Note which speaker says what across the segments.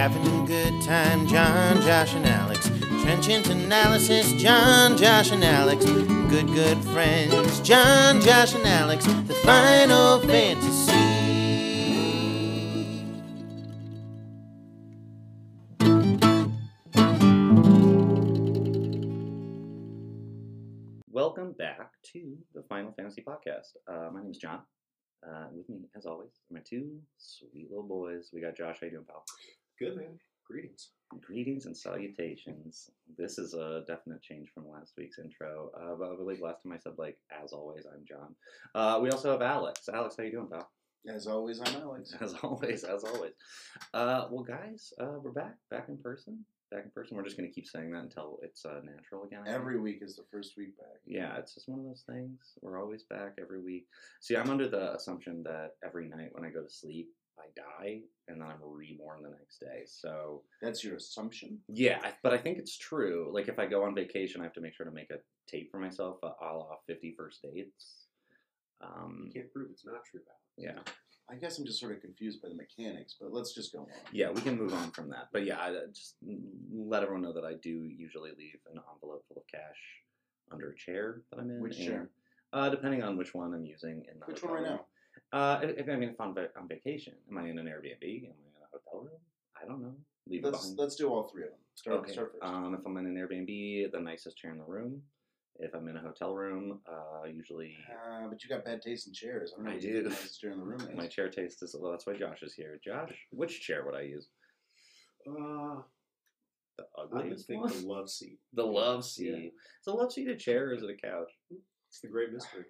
Speaker 1: Having a good time, John, Josh, and Alex. Trenchant analysis, John, Josh, and Alex. Good, good friends, John, Josh, and Alex. The final fantasy.
Speaker 2: Welcome back to the Final Fantasy Podcast. Uh, my name is John. Uh, with me, as always, my two sweet little boys. We got Josh. How you doing, pal?
Speaker 3: Good man. Greetings.
Speaker 2: Greetings and salutations. This is a definite change from last week's intro. Uh, but I believe last time I said like, as always, I'm John. Uh, we also have Alex. Alex, how you doing, pal?
Speaker 3: As always, I'm Alex.
Speaker 2: As always, as always. Uh, well, guys, uh, we're back, back in person. Back in person. We're just gonna keep saying that until it's uh, natural again.
Speaker 3: Every week is the first week back.
Speaker 2: Yeah, it's just one of those things. We're always back every week. See, I'm under the assumption that every night when I go to sleep, I die, and then I'm reborn the next day. So
Speaker 3: That's your assumption.
Speaker 2: yeah, but I think it's true. Like if I go on vacation, I have to make sure to make a tape for myself, uh, a la 50 First Dates. Um,
Speaker 4: You can't prove it's not true. Alex.
Speaker 2: yeah,
Speaker 3: I guess I'm just sort of confused by the mechanics, but let's just go on.
Speaker 2: yeah, we can move on from that. But yeah, I, just let everyone know that I do usually leave an envelope full of cash under a chair that I'm in.
Speaker 3: Which
Speaker 2: and,
Speaker 3: chair?
Speaker 2: Uh, depending on which one I'm using in the
Speaker 3: Which one right now?
Speaker 2: Uh, if, I mean, if I'm on vacation, am I in an Airbnb? Am I in a hotel room? I don't know. Leave
Speaker 3: Let's
Speaker 2: behind.
Speaker 3: let's do all three of them. Start
Speaker 2: okay.
Speaker 3: start first.
Speaker 2: Um, if I'm in an Airbnb, the nicest chair in the room. If I'm in a hotel room, uh, usually
Speaker 3: Uh, but you got bad taste in chairs. I don't know.
Speaker 2: I do.
Speaker 3: Nicest chair in the room is.
Speaker 2: my chair taste is. Well, that's why Josh is here. Josh, which chair would I use?
Speaker 4: Uh,
Speaker 2: The
Speaker 4: I would think
Speaker 2: one.
Speaker 4: the love seat.
Speaker 2: The love seat. It's a love seat a chair or is it a couch?
Speaker 4: It's the great mystery.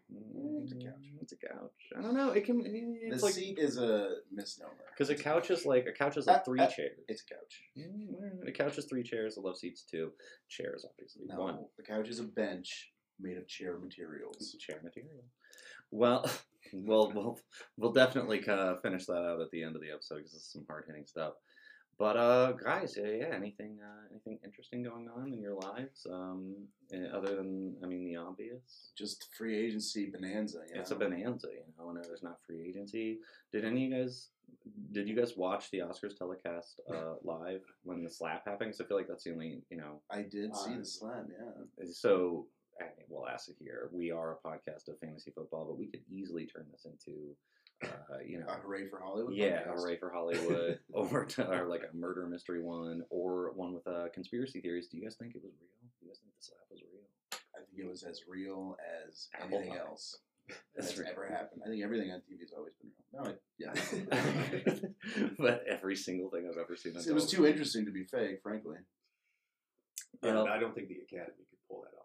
Speaker 3: It's a couch.
Speaker 2: It's a couch. I don't know. It can.
Speaker 3: the
Speaker 2: It's like
Speaker 3: seat is a misnomer.
Speaker 2: because a couch is like a couch is like
Speaker 3: Uh,
Speaker 2: three
Speaker 3: uh,
Speaker 2: chairs.
Speaker 3: It's a couch.
Speaker 2: Mm, A couch is three chairs. A love seat's two chairs, obviously.
Speaker 3: No,
Speaker 2: One
Speaker 3: the couch is a bench made of chair materials.
Speaker 2: chair material. Well, we'll we'll we'll definitely uh, finish that out at the end of the episode because it's some hard hitting stuff. But uh, guys, yeah, yeah, anything uh, anything interesting going on in your lives? Um, eh, other than I mean the obvious.
Speaker 3: Just free agency bonanza. You
Speaker 2: It's a bonanza, you know. When there's not free agency. Did any of you guys? Did you guys watch the Oscars telecast uh, live when the slap happened? 'Cause I feel like that's the only you know
Speaker 3: I did see
Speaker 4: Uh,
Speaker 3: the slap. Yeah.
Speaker 2: so I mean, we'll ask it here. We are a podcast of fantasy football, but we could easily turn this into, uh, you know,
Speaker 3: A hooray for Hollywood.
Speaker 2: yeah,
Speaker 3: podcast.
Speaker 2: hooray for Hollywood, or, to, or like a murder mystery one, or one with uh, conspiracy theories. Do you guys think it was real? Do you guys think the slap was real?
Speaker 3: I think it was as real as
Speaker 2: Apple
Speaker 3: anything
Speaker 2: pie.
Speaker 3: else
Speaker 2: That's
Speaker 3: that's ever happened. I think everything on TV has always been real. No, it, yeah.
Speaker 2: but every single thing I've ever seen. On TV.
Speaker 3: it was too interesting to be fake, frankly.
Speaker 4: Yeah,
Speaker 2: Well-
Speaker 4: I don't think the Academy could pull that off.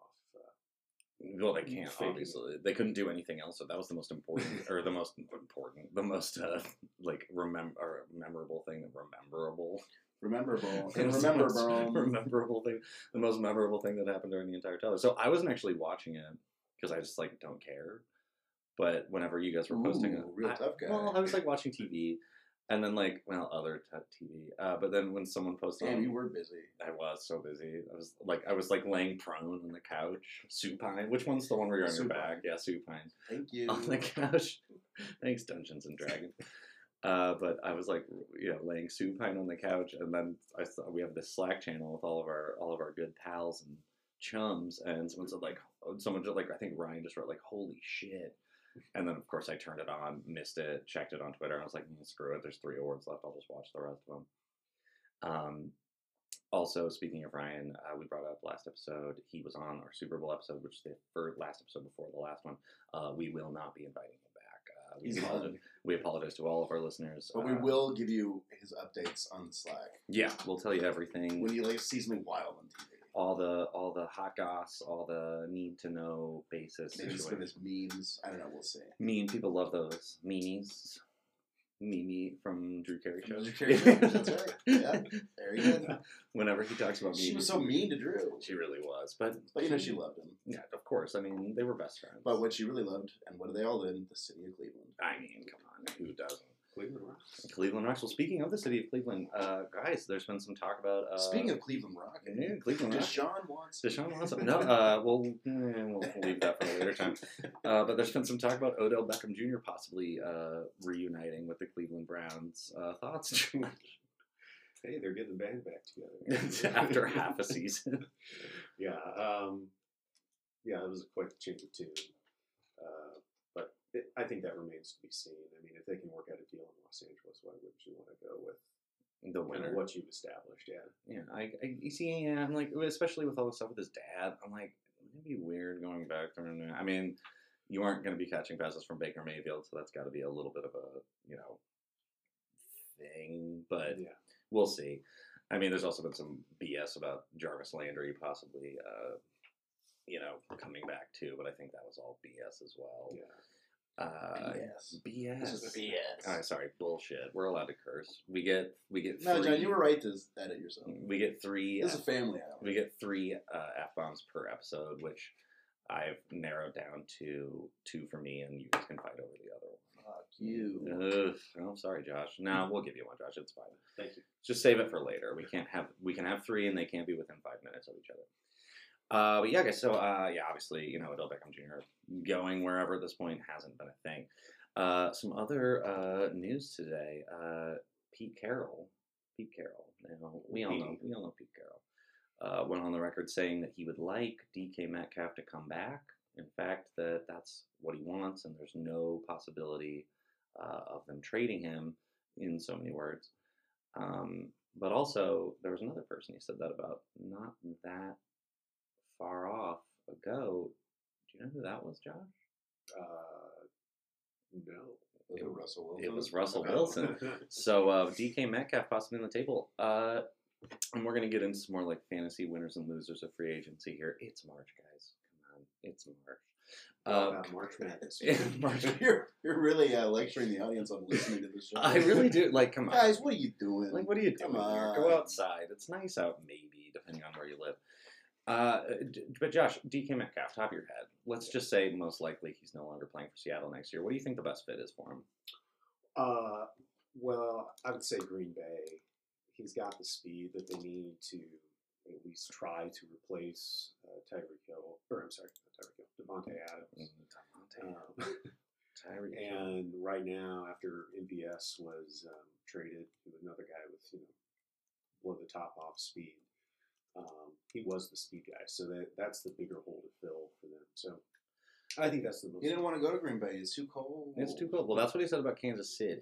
Speaker 2: Well, they can't obviously. They couldn't do anything else, so that was the most important, or the most important, the most uh, like remember or memorable thing. Rememberable.
Speaker 3: Rememberable.
Speaker 2: The
Speaker 3: And rememberable.
Speaker 2: memorable thing. The most memorable thing that happened during the entire television. So I wasn't actually watching it because I just like don't care. But whenever you guys were posting
Speaker 3: Ooh,
Speaker 2: it,
Speaker 3: real
Speaker 2: I-
Speaker 3: tough guy.
Speaker 2: Well, I was like watching TV, and then like well other t- TV. Uh, but then when someone posted,
Speaker 3: Damn, you were busy.
Speaker 2: I was so busy. I was like, I was like laying prone on the couch, supine. Which one's the one where you're on your back? Yeah, supine
Speaker 3: Thank you.
Speaker 2: on the couch. Thanks, Dungeons and Dragons. Uh, but I was like, you know, laying supine on the couch, and then I saw we have this Slack channel with all of our all of our good pals and chums, and someone said like, someone just like, I think Ryan just wrote like, holy shit. And then of course I turned it on, missed it, checked it on Twitter, and I was like, mm, screw it. There's three awards left. I'll just watch the rest of them. Um, also, speaking of Ryan, uh, we brought up last episode. He was on our Super Bowl episode, which is the first last episode before the last one. Uh, we will not be inviting him back. Uh, we, apologize, we apologize to all of our listeners.
Speaker 3: But we
Speaker 2: Uh,
Speaker 3: will give you his updates on the Slack
Speaker 2: Yeah, we'll tell you everything.
Speaker 3: when he like see something wild on TV.
Speaker 2: All the all the hot goss, all the need to know basis.
Speaker 3: Maybe
Speaker 2: situations.
Speaker 3: his memes. I don't know. We'll see.
Speaker 2: Mean people love those memes. Mimi from Drew Carey show.
Speaker 3: Drew Carey Show, that's right. Yeah, very good.
Speaker 2: Whenever he talks about
Speaker 3: She
Speaker 2: memes,
Speaker 3: was so mean to Drew,
Speaker 2: She really was, but
Speaker 3: but you know she loved him.
Speaker 2: yeah, of course. I mean, they were best friends.
Speaker 3: But what she really loved, and what they all in? The city of Cleveland.
Speaker 2: I mean, come on, who doesn't?
Speaker 4: Cleveland Rocks.
Speaker 2: Cleveland Rocks. Well, speaking of the city of Cleveland, uh, guys, there's been some talk about. Uh,
Speaker 3: Speaking of Cleveland Rock,
Speaker 2: yeah, Cleveland Rocks.
Speaker 3: Deshaun Watson.
Speaker 2: Deshaun Watson. No, uh, we'll, eh, we'll leave that for a later time. Uh, but there's been some talk about Odell Beckham Jr. possibly uh, reuniting with the Cleveland Browns. Uh, thoughts, George?
Speaker 4: Hey, they're getting the band back together
Speaker 2: after half a season.
Speaker 4: Yeah, um, yeah, it was quite a change of tune. Uh, but it, I think that remains to be seen. I mean, if they can work out a deal in Los Angeles, why wouldn't you want to go with
Speaker 2: The
Speaker 4: kind
Speaker 2: winner.
Speaker 4: of what you've established? Yeah.
Speaker 2: Yeah, I, I you see, yeah, I'm like, especially with all the stuff with his dad, I'm like, it'd be weird going back there. I mean, you aren't going to be catching passes from Baker Mayfield, so that's got to be a little bit of a, you know, thing. But
Speaker 4: yeah.
Speaker 2: we'll see. I mean, there's also been some BS about Jarvis Landry possibly, uh, you know, coming back too. But I think that was all BS as well.
Speaker 4: Yeah.
Speaker 2: Uh,
Speaker 3: BS.
Speaker 2: BS.
Speaker 3: This is BS.
Speaker 2: All right, sorry, bullshit. We're allowed to curse. We get we get
Speaker 3: No, John, you were right to edit yourself.
Speaker 2: We get three.
Speaker 3: This is a family hour.
Speaker 2: We get three uh, f bombs per episode, which I've narrowed down to two for me, and you guys can fight over the other one.
Speaker 3: Fuck you.
Speaker 2: Ugh, oh, I'm sorry, Josh. No, we'll give you one, Josh. It's fine.
Speaker 4: Thank you.
Speaker 2: Just save it for later. We can't have we can have three, and they can't be within five minutes of each other. Uh, but yeah, guys. So uh, yeah, obviously, you know, Odell Beckham Jr. going wherever at this point hasn't been a thing. Uh, some other uh, news today. Uh, Pete Carroll. Pete Carroll. Now we all know we all know Pete Carroll. Uh, went on the record saying that he would like DK Metcalf to come back. In fact, that that's what he wants, and there's no possibility uh, of them trading him. In so many words. Um, but also, there was another person he said that about not that far off ago. Do you know who that was, Josh?
Speaker 4: Uh, no.
Speaker 3: Was it Russell Wilson?
Speaker 2: It was Russell. Wilson. So uh, DK Metcalf possibly on the table. Uh, and we're gonna get into some more like fantasy winners and losers of free agency here. It's March, guys. Come on, it's March. Uh,
Speaker 4: about March Madness.
Speaker 2: March.
Speaker 3: you're, you're really uh, lecturing the audience on listening to this show.
Speaker 2: I really do like. Come on,
Speaker 3: Guys, what are you doing?
Speaker 2: Like, what are you doing
Speaker 3: Come
Speaker 2: here?
Speaker 3: on.
Speaker 2: Go outside. It's nice out, maybe, depending on where you live. Uh, but Josh, DK Metcalf, top of your head. Let's just say most likely he's no longer playing for Seattle next year. What do you think the best fit is for him?
Speaker 4: Uh, well, I would say Green Bay. He's got the speed that they need to at least try to replace uh, Tyreek Hill, or I'm sorry, not Tyreek Hill, Davante Adams. Um,
Speaker 2: Tyreek.
Speaker 4: and right now, after MVS was um, traded to another guy with you know blow the top off speed, um, he was the speed guy. So that that's the bigger hole to fill for them. So I think that's the most.
Speaker 3: He didn't want to go to Green Bay. It's too cold.
Speaker 2: It's too cold. Well, that's what he said about Kansas City.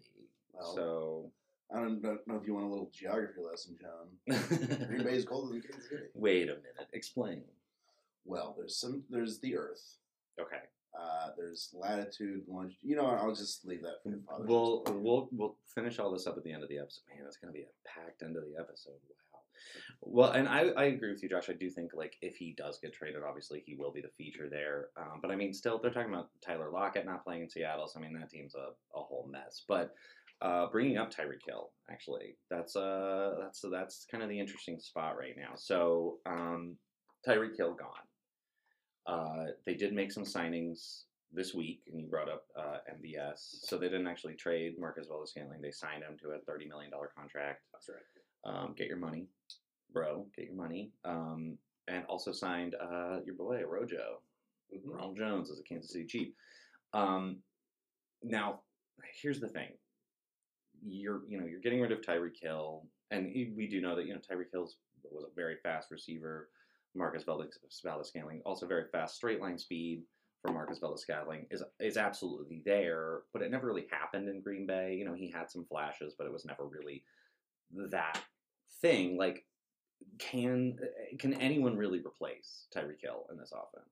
Speaker 3: Well,
Speaker 2: So,
Speaker 3: I don't know know if you want a little geography lesson, John. Green Bay is colder than Kansas City.
Speaker 2: wait a minute. Explain.
Speaker 3: Well, there's some. There's the Earth.
Speaker 2: Okay.
Speaker 3: Uh, there's latitude, longitude. You know, what, I'll just leave that for your father. to
Speaker 2: We'll we'll we'll finish all this up at the end of the episode. Man, it's gonna be a packed end of the episode. Wow. Well, and I, I agree with you, Josh. I do think like if he does get traded, obviously he will be the feature there. Um, but I mean, still, they're talking about Tyler Lockett not playing in Seattle. So I mean, that team's a, a whole mess. But uh, bringing up Tyreek Hill, actually, that's uh that's that's kind of the interesting spot right now. So um, Tyreek Hill gone. Uh, they did make some signings this week, and you brought up uh, MVS. So they didn't actually trade Marquez Valdes-Scantling. They signed him to a thirty million dollar contract.
Speaker 4: That's right.
Speaker 2: Um, get your money, bro. Get your money. Um, and also signed uh, your boy Rojo,
Speaker 4: Mhm.
Speaker 2: Ronald Jones, as a Kansas City Chief. Um, now, here's the thing. You're you know you're getting rid of Tyreek Hill, and we do know that you know Tyreek Hill's was a very fast receiver. Marcus Valdez Scantling also very fast straight line speed for Marquez Valdes-Scantling is is absolutely there, but it never really happened in Green Bay. You know he had some flashes, but it was never really that thing. Like, can can anyone really replace Tyreek Hill in this offense?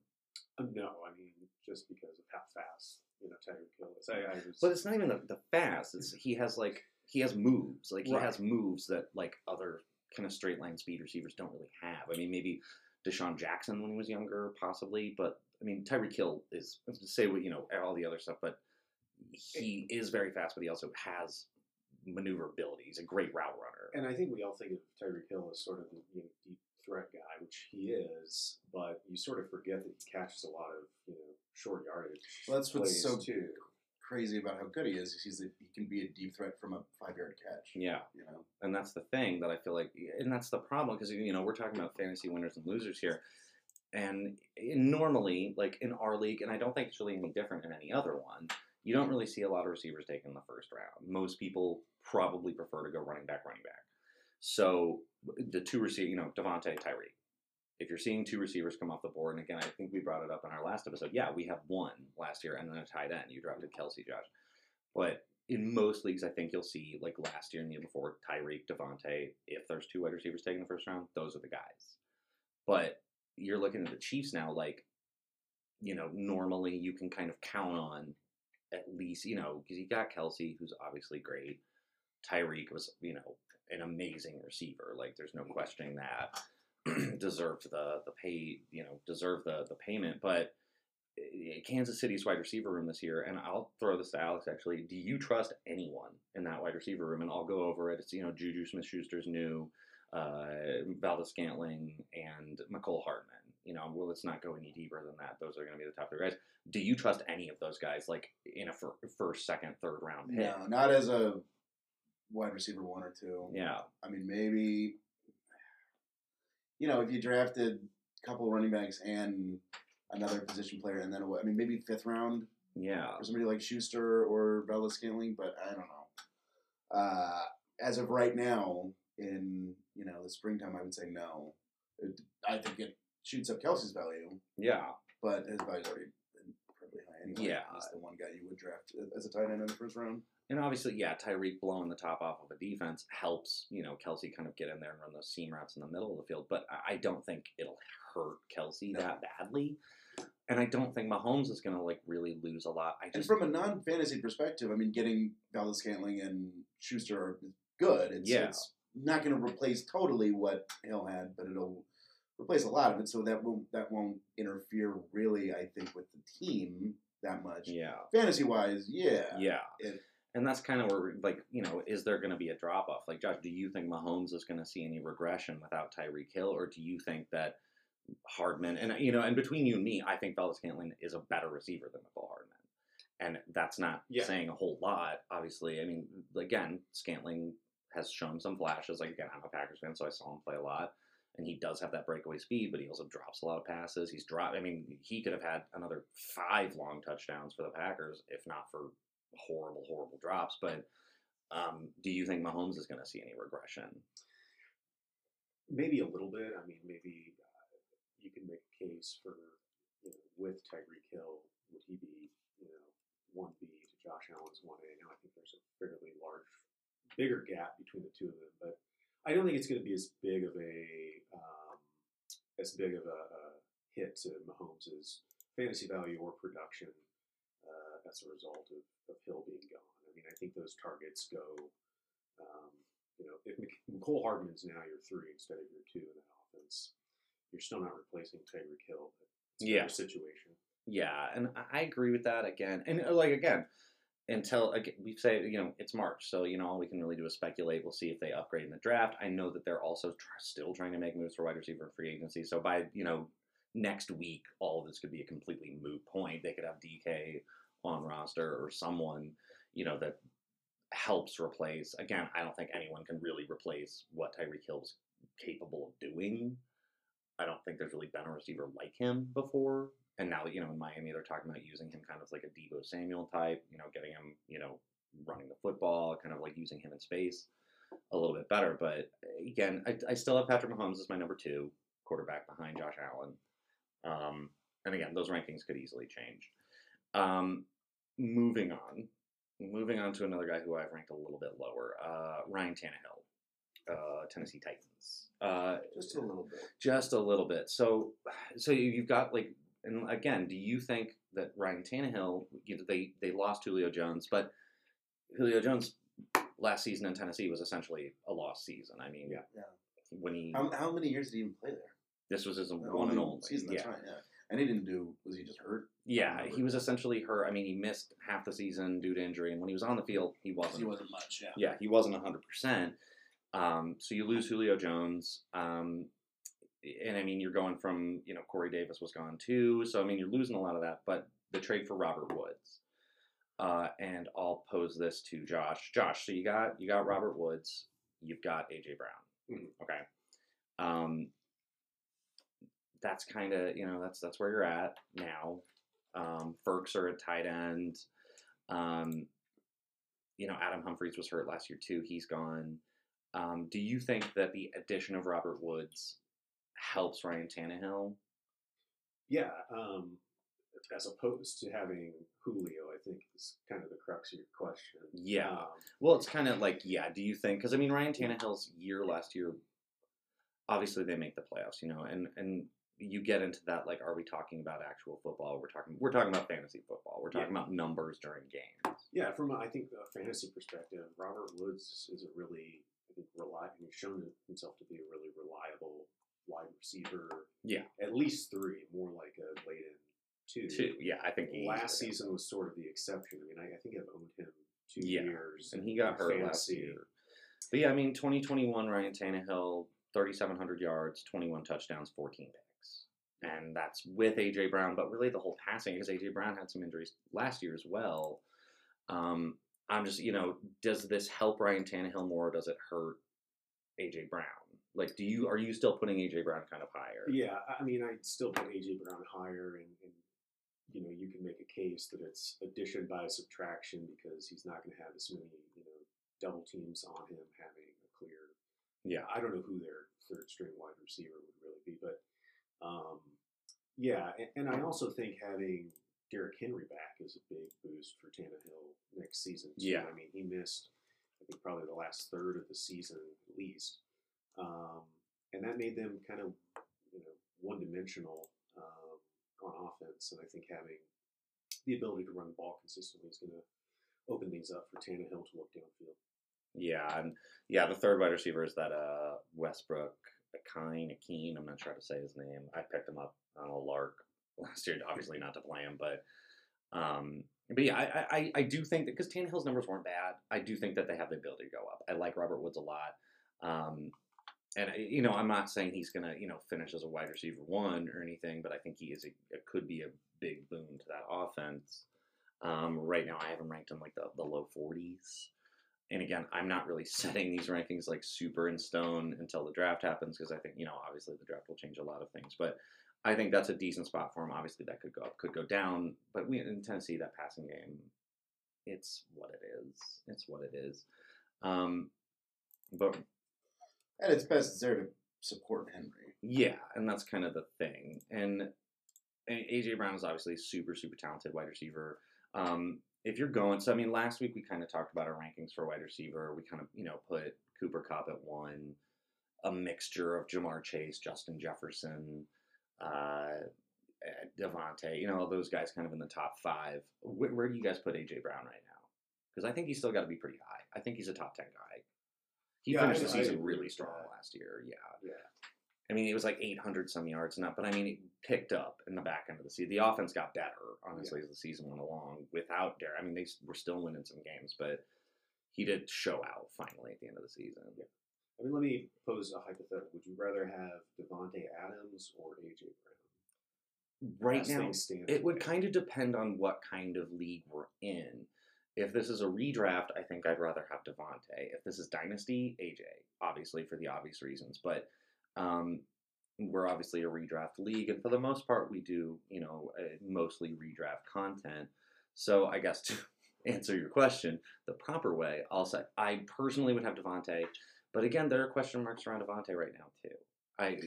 Speaker 4: Uh, no, I mean just because of how fast you know Tyreek Hill is. I, I was,
Speaker 2: But it's not even the, the fast. It's he has like he has moves. Like he
Speaker 4: Right.
Speaker 2: has moves that like other kind of straight line speed receivers don't really have. I mean, maybe DeSean Jackson when he was younger, possibly. But I mean, Tyreek Hill is say what you know all the other stuff, but he is very fast. But he also has maneuverability. He's a great route runner.
Speaker 4: and I think we all think of Tyreek Hill as sort of the you know, deep threat guy, which he is. But you sort of forget that he catches a lot of you know short yardage.
Speaker 3: Well, that's what's so
Speaker 4: too.
Speaker 3: crazy about how good he is. He's a, he can be a deep threat from a five yard catch.
Speaker 2: yeah.
Speaker 3: You know.
Speaker 2: and that's the thing that I feel like, and that's the problem because you know we're talking about fantasy winners and losers here, and normally, like in our league, and I don't think it's really any different in any other one. You don't really see a lot of receivers taken in the first round. Most people probably prefer to go running back, running back. So the two receiver, you know, Davante, Tyreek. If you're seeing two receivers come off the board, and again, I think we brought it up in our last episode. Yeah, we have one last year and then a tight end. You drafted mm-hmm. Kelce, Josh. But in most leagues, I think you'll see like last year and the year before, Tyreek, Davante. If there's two wide receivers taking the first round, those are the guys. But you're looking at the Chiefs now, like, you know, normally you can kind of count on at least, you know, because you got Kelce, who's obviously great. Tyreek was, you know, an amazing receiver. Like, there's no questioning that. deserved the the pay, you know, deserved the the payment. But eh, Kansas City's wide receiver room this year, and I'll throw this to Alex. Actually, do you trust anyone in that wide receiver room? And I'll go over it. It's you know Juju Smith-Schuster's new, uh, Valdes-Scantling, and Mecole Hardman. You know, well, let's not go any deeper than that. Those are going to be the top three guys. Do you trust any of those guys, like in a fir- first, second, third round pick?
Speaker 3: No, not as a wide receiver one or two.
Speaker 2: Yeah,
Speaker 3: I mean, maybe, you know, if you drafted a couple of running backs and another position player, and then, I mean, maybe fifth round
Speaker 2: yeah,
Speaker 3: for somebody like Schuster or Bella Scantling, but I don't know. Uh, as of right now, in, you know, the springtime, I would say no. It, I think it shoots up Kelce's value,
Speaker 2: yeah.
Speaker 3: but his value's already been pretty high anyway.
Speaker 2: Yeah.
Speaker 3: He's the one guy you would draft as a tight end in the first round.
Speaker 2: And obviously, yeah, Tyreek blowing the top off of a defense helps, you know, Kelce kind of get in there and run those seam routes in the middle of the field. But I- I don't think it'll hurt Kelce
Speaker 3: No.
Speaker 2: that badly. And I don't think Mahomes is going to, like, really lose a lot. I
Speaker 3: And from a non-fantasy perspective, I mean, getting Valdes-Scantling and Schuster are good. It's,
Speaker 2: Yeah.
Speaker 3: it's not going to replace totally what Hill had, but it'll replace a lot of it. So that won't that won't interfere really, I think, with the team that much.
Speaker 2: yeah.
Speaker 3: Fantasy wise, yeah,
Speaker 2: Yeah.
Speaker 3: It-
Speaker 2: and that's kind of where, like, you know, is there going to be a drop off? Like, Josh, do you think Mahomes is going to see any regression without Tyreek Hill, or do you think that Hardman and you know, and between you and me, I think Valdes-Scantling is a better receiver than Mecole Hardman, and that's not
Speaker 4: Yeah.
Speaker 2: saying a whole lot. Obviously, I mean, again, Scantling has shown some flashes. Like again, I'm a Packers fan, so I saw him play a lot. And he does have that breakaway speed, but he also drops a lot of passes. He's dropped. I mean, he could have had another five long touchdowns for the Packers if not for horrible, horrible drops. But um, do you think Mahomes is going to see any regression?
Speaker 4: Maybe a little bit. I mean, maybe uh, you can make a case for you know with Tyreek Hill, would he be you know one B to Josh Allen's one A? Now I think there's a fairly large, bigger gap between the two of them, but I don't think it's going to be as big of a um, as big of a, a hit to Mahomes's fantasy value or production as a result of, of Hill being gone. I mean, I think those targets go. Um, you know, if Mc- Mecole Hardman's now your three instead of your two in that offense, you're still not replacing Tyreek Hill. But it's
Speaker 2: Yeah.
Speaker 4: situation.
Speaker 2: Yeah, and I- agree with that again. And uh, like again, until again, we say you know it's March, so you know all we can really do is speculate. We'll see if they upgrade in the draft. I know that they're also tr- still trying to make moves for wide receiver and free agency. So by you know next week, all of this could be a completely moot point. They could have DK on roster or someone you know that helps replace. Again, I don't think anyone can really replace what Tyreek Hill's capable of doing. I don't think there's really been a receiver like him before. And now, you know, in Miami, they're talking about using him kind of like a Deebo Samuel type, you know, getting him, you know, running the football, kind of like using him in space a little bit better. But again, I, I still have Patrick Mahomes as my number two quarterback behind Josh Allen. Um, and again, those rankings could easily change. Um, moving on, moving on to another guy who I've ranked a little bit lower, uh, Ryan Tannehill, uh, Tennessee Titans. Uh,
Speaker 3: just a little bit.
Speaker 2: just a little bit. So, so you- you've got like, and again, do you think that Ryan Tannehill, you know, they they lost Julio Jones, but Julio Jones last season in Tennessee was essentially a lost season. I mean,
Speaker 4: Yeah.
Speaker 3: Yeah.
Speaker 2: when he
Speaker 3: How, how many years did he even play there?
Speaker 2: this was his one and only
Speaker 3: season. That's
Speaker 2: yeah.
Speaker 3: right. Yeah, and he didn't do. Was he just hurt?
Speaker 2: Yeah, he was essentially hurt. I mean, he missed half the season due to injury, and when he was on the field, he wasn't.
Speaker 3: He wasn't much. Yeah.
Speaker 2: yeah, he wasn't 100%. Um, so you lose Julio Jones. Um, and I mean, you're going from, you know, Corey Davis was gone too. So, I mean, you're losing a lot of that. But the trade for Robert Woods. Uh, and I'll pose this to Josh. Josh, so you got you got Robert Woods, you've got AJ Brown.
Speaker 4: Mhm.
Speaker 2: Okay. Um, that's kind of you know that's that's where you're at now. Um, Ferks are at tight end. Um, you know, Adam Humphries was hurt last year too. He's gone. Um, do you think that the addition of Robert Woods helps Ryan Tannehill?
Speaker 4: Yeah, um, as opposed to having Julio, I think is kind of the crux of your question.
Speaker 2: Yeah.
Speaker 4: Um,
Speaker 2: Well, it's kind of like, yeah. Do you think? Because I mean, Ryan Tannehill's year last year, obviously they make the playoffs, you know, and and you get into that like, are we talking about actual football? We're talking we're talking about fantasy football. We're talking about numbers during games.
Speaker 4: yeah, from a, I think a fantasy perspective, Robert Woods is a really I think reli- He's shown himself to be a really reliable wide receiver.
Speaker 2: Yeah.
Speaker 4: at least three, more like a late in two.
Speaker 2: Two, yeah, I think
Speaker 4: Last season was sort of the exception. I mean, I, I think I've owned him two
Speaker 2: Yeah,
Speaker 4: years,
Speaker 2: and he got hurt last
Speaker 4: fantasy.
Speaker 2: year. But yeah, I mean, 2021 Ryan Tannehill, 3,700 yards, 21 touchdowns, 14 picks, and that's with AJ Brown. But really, the whole passing because AJ Brown had some injuries last year as well. Um, I'm just, you know, does this help Ryan Tannehill more? or Does it hurt AJ Brown? Like, do you are you still putting AJ Brown kind of higher?
Speaker 4: Yeah, I- I mean, I'd still put AJ Brown higher, and, and you know, you can make a case that it's addition by subtraction because he's not going to have as many, you know, double teams on him having a clear.
Speaker 2: Yeah.
Speaker 4: I don't know who their third string wide receiver would really be, but um, yeah, and, and I also think having Derrick Henry back is a big boost for Tannehill next season. Too.
Speaker 2: Yeah.
Speaker 4: I mean, he missed, I think, probably the last third of the season at least, um, and that made them kind of, you know, one dimensional um, on offense. And I think having the ability to run the ball consistently is going to open things up for Tannehill to look downfield.
Speaker 2: Yeah, and yeah, the third wide receiver is that uh Westbrook Ikhine, Akeen. I'm not sure how to say his name. I picked him up on a lark last year, obviously not to play him, but um, but yeah, I I, I do think that because Tannehill's numbers weren't bad, I do think that they have the ability to go up. I like Robert Woods a lot. Um, and you know, I'm not saying he's gonna you know finish as a wide receiver one or anything, but I think he is a, could be a big boon to that offense. Um, right now, I have him ranked in like the, the low 40s. And again, I'm not really setting these rankings like super in stone until the draft happens because I think, you know, obviously the draft will change a lot of things. But I think that's a decent spot for him. Obviously, that could go up, could go down. But we in Tennessee, that passing game, it's what it is. It's what it is. Um, but
Speaker 3: At its best, it's there to support Henry.
Speaker 2: yeah, and that's kind of the thing. And, and AJ Brown is obviously super, super talented wide receiver. Um, if you're going, so I mean, last week we kind of talked about our rankings for wide receiver. We kind of, you know, put Cooper Kupp at one, a mixture of Ja'Marr Chase, Justin Jefferson, uh, Davante, you know, those guys kind of in the top five. Where, where do you guys put AJ Brown right now? Because I think he's still got to be pretty high. I think he's a top 10 guy. He
Speaker 4: Yeah, I-
Speaker 2: finished the season
Speaker 4: agree
Speaker 2: really strong last year. Yeah.
Speaker 4: Yeah.
Speaker 2: I mean, it was like 800 some yards, not, but I mean, it picked up in the back end of the season. The offense got better, honestly, as the season went along. Without Derrick, I mean, they were still winning some games, but he did show out finally at the end of the season. Yeah.
Speaker 4: I mean, let me pose a hypothetical. Would you rather have Davante Adams or AJ Brown?
Speaker 2: Right now, it would kind of depend on what kind of league we're in. If this is a redraft, I think I'd rather have Devonte. If this is Dynasty, AJ, obviously for the obvious reasons. But um, we're obviously a redraft league, and for the most part, we do, you know, uh, mostly redraft content. So I guess to answer your question the proper way, I'll say I personally would have Davante, but again, there are question marks around Davante right now too. I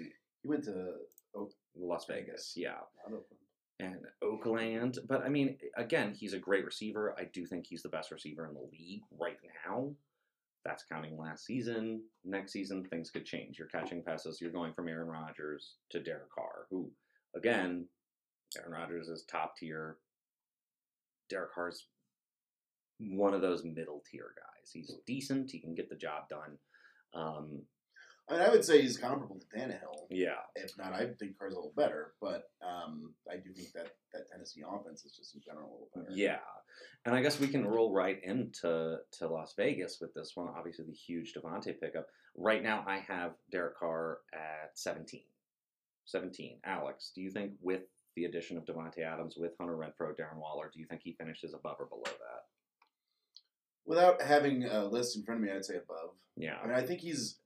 Speaker 3: He went to Oak,
Speaker 2: Las Vegas, yeah and Oakland. But I mean, again, he's a great receiver. I do think he's the best receiver in the league right now. That's counting last season. Next season, things could change. You're catching passes. You're going from Aaron Rodgers to Derek Carr, who, again, Aaron Rodgers is top tier. Derek Carr's one of those middle tier guys. He's decent. He can get the job done. Um,
Speaker 3: I mean, I would say he's comparable to Tannehill.
Speaker 2: yeah,
Speaker 3: If not, I think Carr's a little better, but um, I do think that that Tennessee offense is just in general a little better.
Speaker 2: Yeah, and I guess we can roll right into to Las Vegas with this one. Obviously, the huge Davante pickup. Right now, I have Derek Carr at 17. 17. Alex, do you think with the addition of Davante Adams, with Hunter Renfrow, Darren Waller, do you think he finishes above or below that?
Speaker 3: Without having a list in front of me, I'd say above.
Speaker 2: Yeah,
Speaker 3: I mean, I think he's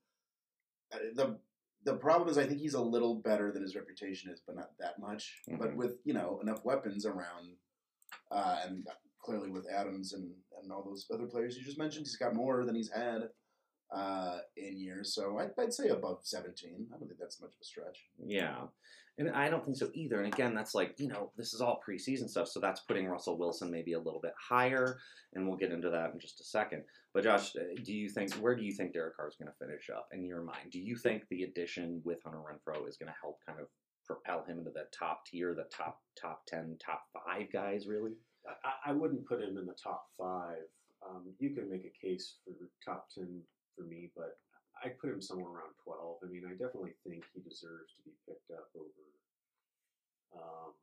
Speaker 3: the the problem is I think he's a little better than his reputation is, but not that much. But
Speaker 2: Mhm.
Speaker 3: with you know enough weapons around, uh, and clearly with Adams and, and all those other players you just mentioned, he's got more than he's had. Uh, in years. So I'd, I'd say above 17. I don't think that's much of a stretch.
Speaker 2: Yeah. And I don't think so either. And again, that's like, you know, this is all preseason stuff. So that's putting Russell Wilson maybe a little bit higher. And we'll get into that in just a second. But Josh, uh, do you think, where do you think Derek Carr is going to finish up in your mind? Do you think the addition with Hunter Renfrow is going to help kind of propel him into the top tier, the top, top 10, top five guys, really?
Speaker 4: I, I wouldn't put him in the top five. Um, you can make a case for top ten for me, but I'd put him somewhere around twelve. I mean, I definitely think he deserves to be picked up over. Um,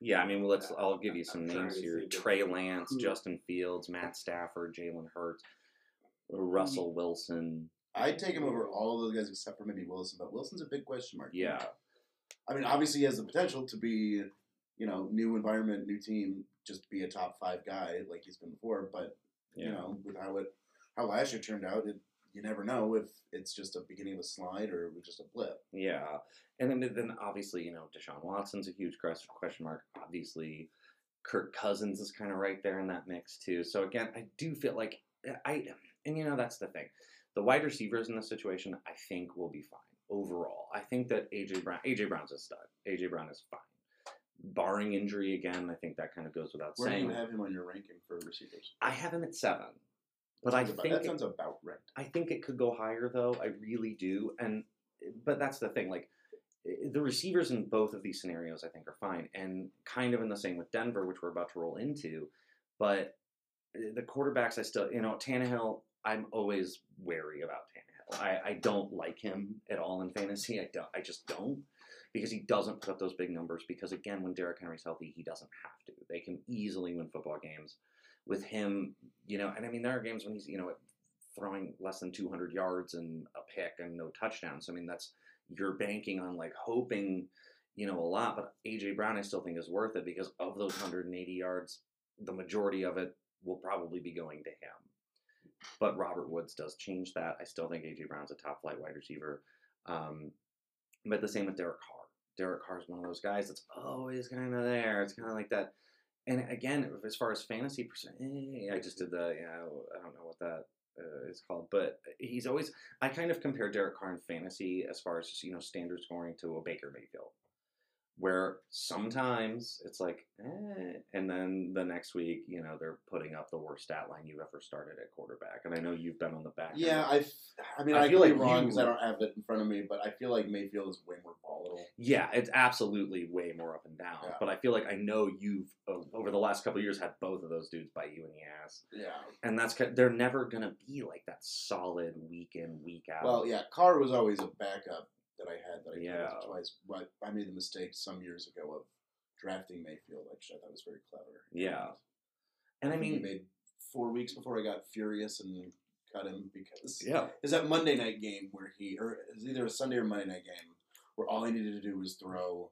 Speaker 2: Yeah, I mean, well, let's. I'll give you some
Speaker 4: I'm
Speaker 2: names here: Trey Lance,
Speaker 4: who-
Speaker 2: Justin Fields, Matt Stafford, Jalen Hurts, Russell Wilson.
Speaker 3: I'd take him over all of those guys except for maybe Wilson, but Wilson's a big question mark.
Speaker 2: Yeah,
Speaker 3: I mean, obviously, he has the potential to be, you know, new environment, new team, just be a top five guy like he's been before. But
Speaker 2: yeah,
Speaker 3: you know, with how it how last year turned out, it, you never know if it's just a beginning of a slide or just a blip.
Speaker 2: yeah. And then, then obviously, you know, Deshaun Watson's a huge question mark. Obviously, Kirk Cousins is kind of right there in that mix too. So again, I do feel like eh, I, and you know, that's the thing. The wide receivers in this situation, I think, will be fine overall. I think that AJ Brown, AJ Brown's a stud. AJ Brown is fine. Barring injury again, I think that kind of goes without
Speaker 3: Where do
Speaker 2: saying.
Speaker 3: you have him on your ranking for receivers?
Speaker 2: I have him at seven, but I
Speaker 3: about-
Speaker 2: think
Speaker 3: that sounds about right.
Speaker 2: I think it could go higher though. I really do. And but that's the thing. Like the receivers in both of these scenarios, I think, are fine, and kind of in the same with Denver, which we're about to roll into. But the quarterbacks, I still, you know, Tannehill. I'm always wary about Tannehill. I, I don't like him at all in fantasy. I don't. I just don't because he doesn't put up those big numbers. Because again, when Derrick Henry's healthy, he doesn't have to. They can easily win football games with him. You know, and I mean, there are games when he's you know throwing less than 200 yards and a pick and no touchdowns. I mean, that's you're banking on like hoping, you know, a lot. But AJ Brown, I still think is worth it because of those 180 yards, the majority of it will probably be going to him. But Robert Woods does change that. I still think AJ Brown's a top flight wide receiver. Um, but the same with Derek Carr. Derek Carr is one of those guys that's always kind of there. It's kind of like that. And again, as far as fantasy percent, eh, I just did the, know, I don't know what that uh, is called, but he's always. I kind of compare Derek Carr in fantasy as far as just, you know standard scoring to a Baker Mayfield, where sometimes it's like, eh, and then the next week, you know, they're putting up the worst stat line you've ever started at quarterback, and I know you've been on the back.
Speaker 3: Yeah, I, I mean,
Speaker 2: I
Speaker 3: I,
Speaker 2: feel like
Speaker 3: be wrong because I don't have it in front of me, but I feel like Mayfield is way more volatile.
Speaker 2: Yeah, it's absolutely way more up and down.
Speaker 3: Yeah.
Speaker 2: But I feel like I know you've over the last couple of years had both of those dudes bite you in the ass,
Speaker 3: Yeah.
Speaker 2: and that's they're never gonna be like that solid week in week out.
Speaker 3: Well, yeah, Carr was always a backup that I had that I
Speaker 2: Yeah.
Speaker 3: twice. But I made the mistake some years ago of drafting Mayfield, which I thought was very clever.
Speaker 2: Yeah. and I mean,
Speaker 3: made four weeks before I got furious and cut him because
Speaker 2: yeah,
Speaker 3: is that Monday night game where he or is either a Sunday or Monday night game where all I needed to do was throw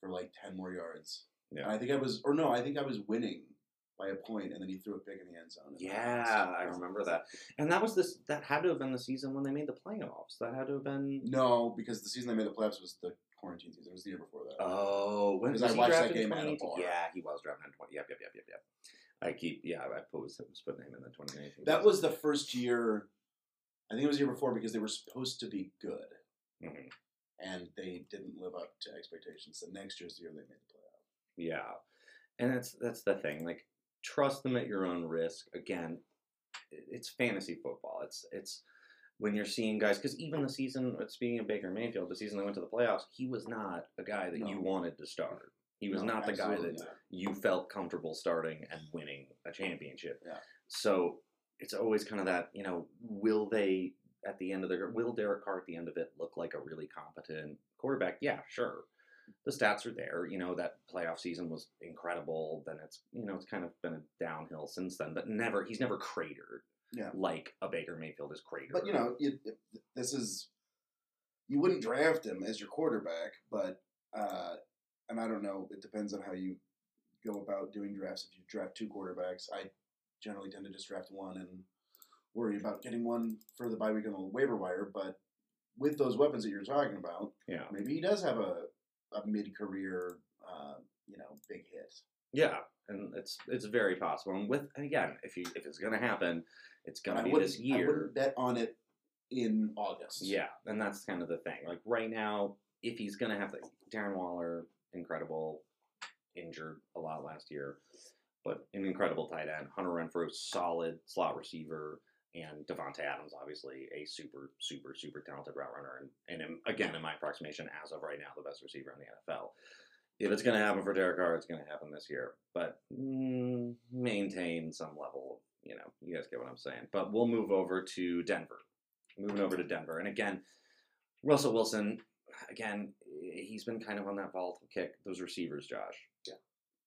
Speaker 3: for like ten more yards.
Speaker 2: Yeah.
Speaker 3: And I think I was or no, I think I was winning by a point, and then he threw a pick in the end zone.
Speaker 2: yeah, I remember that. And that was this. That had to have been the season when they made the playoffs. That had to have been.
Speaker 3: No, because the season they made the playoffs was the quarantine season. It was the year before that.
Speaker 2: Oh, when was
Speaker 3: I
Speaker 2: he
Speaker 3: watched that game at a bar.
Speaker 2: Yeah, he was drafted in twenty. Yep, yep, yep, yep, yep. I keep. Yeah, I was, was putting him in the twenty nineteen.
Speaker 3: That was the first year. I think it was the year before because they were supposed to be good,
Speaker 2: Mhm.
Speaker 3: and they didn't live up to expectations. The next year's the year they made the playoff.
Speaker 2: Yeah, and that's that's the thing. Like, trust them at your own risk. Again, it's fantasy football. It's it's when you're seeing guys because even the season. Uh, speaking of Baker Mayfield, the season they went to the playoffs, he was not a guy that you wanted to start. He was
Speaker 3: No,
Speaker 2: not the guy that
Speaker 3: not.
Speaker 2: you felt comfortable starting and winning a championship.
Speaker 3: Yeah.
Speaker 2: So it's always kind of that, you know, will they at the end of their will Derek Carr at the end of it look like a really competent quarterback? Yeah, sure. The stats are there. You know that playoff season was incredible. Then it's you know it's kind of been a downhill since then, but never he's never cratered.
Speaker 3: Yeah.
Speaker 2: like a Baker Mayfield is cratered.
Speaker 3: But you know, you, this is you wouldn't draft him as your quarterback, but uh, and I don't know. It depends on how you go about doing drafts. If you draft two quarterbacks, I generally tend to just draft one and worry about getting one for the bye week on the waiver wire. But with those weapons that you're talking about,
Speaker 2: yeah,
Speaker 3: maybe he does have a, a mid career, uh, you know, big hit.
Speaker 2: Yeah, and it's it's very possible. And with and again, if you if it's going to happen, It's gonna be this
Speaker 3: I wouldn't bet on it in August.
Speaker 2: Yeah, and that's kind of the thing. Like right now, if he's gonna have the Darren Waller, incredible, injured a lot last year, but an incredible tight end. Hunter Renfrow, solid slot receiver, and Davante Adams, obviously a super, super, super talented route runner, and and again, in my approximation, as of right now, the best receiver in the NFL. If it's gonna happen for Derek Carr, it's gonna happen this year. But mm, maintain some level you know, you guys get what I'm saying. But we'll move over to Denver moving over to Denver. And again, Russell Wilson, again, he's been kind of on that volatile kick. Those receivers, Josh.
Speaker 4: Yeah.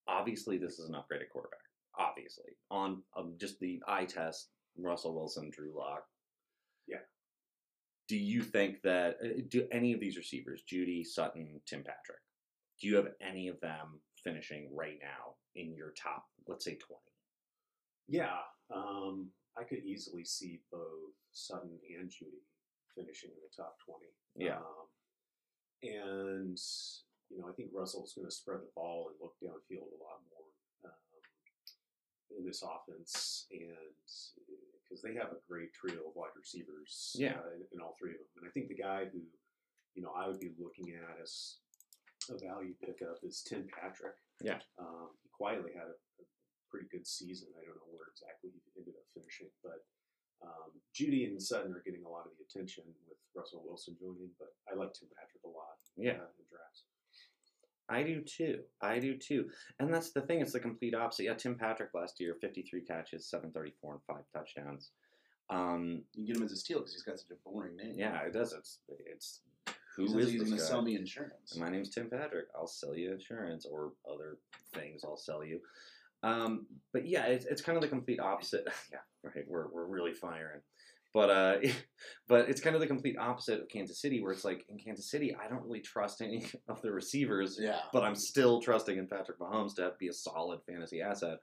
Speaker 2: Obviously, this is an upgraded quarterback. Obviously, on um, just the eye test, Russell Wilson, Drew Lock.
Speaker 4: Yeah.
Speaker 2: Do you think that uh, do any of these receivers, Jeudy, Sutton, Tim Patrick, do you have any of them finishing right now in your top, let's say twenty?
Speaker 4: Yeah, um, I could easily see both Sutton and Jeudy finishing in the top twenty.
Speaker 2: Yeah.
Speaker 4: Um, and you know, I think Russell's going to spread the ball and look downfield a lot more in this offense, and because they have a great trio of wide receivers,
Speaker 2: Yeah.
Speaker 4: uh, in, in all three of them. And I think the guy who, you know, I would be looking at as a value pickup is Tim Patrick.
Speaker 2: Yeah.
Speaker 4: um, he quietly had a, a pretty good season. I don't know where exactly he ended up finishing, but um, Jeudy and Sutton are getting a lot of the attention with Russell Wilson joining, but I like Tim Patrick a lot.
Speaker 2: Yeah.
Speaker 4: uh, in drafts.
Speaker 2: I do too. I do too. And that's the thing, it's the complete opposite. Yeah, Tim Patrick last year, 53 catches, 734 and five touchdowns. Um,
Speaker 3: You get him as a steal because he's got such a boring name.
Speaker 2: yeah, it does. It's it's who
Speaker 3: He
Speaker 2: is
Speaker 3: he's going to sell me insurance.
Speaker 2: My name's Tim Patrick. I'll sell you insurance or other things. I'll sell you. Um, but yeah, it's, it's kind of the complete opposite. yeah, right. We're, we're really firing. But uh, but it's kind of the complete opposite of Kansas City, where it's like in Kansas City, I don't really trust any of the receivers
Speaker 3: Yeah.
Speaker 2: but I'm still trusting in Patrick Mahomes to be a solid fantasy asset.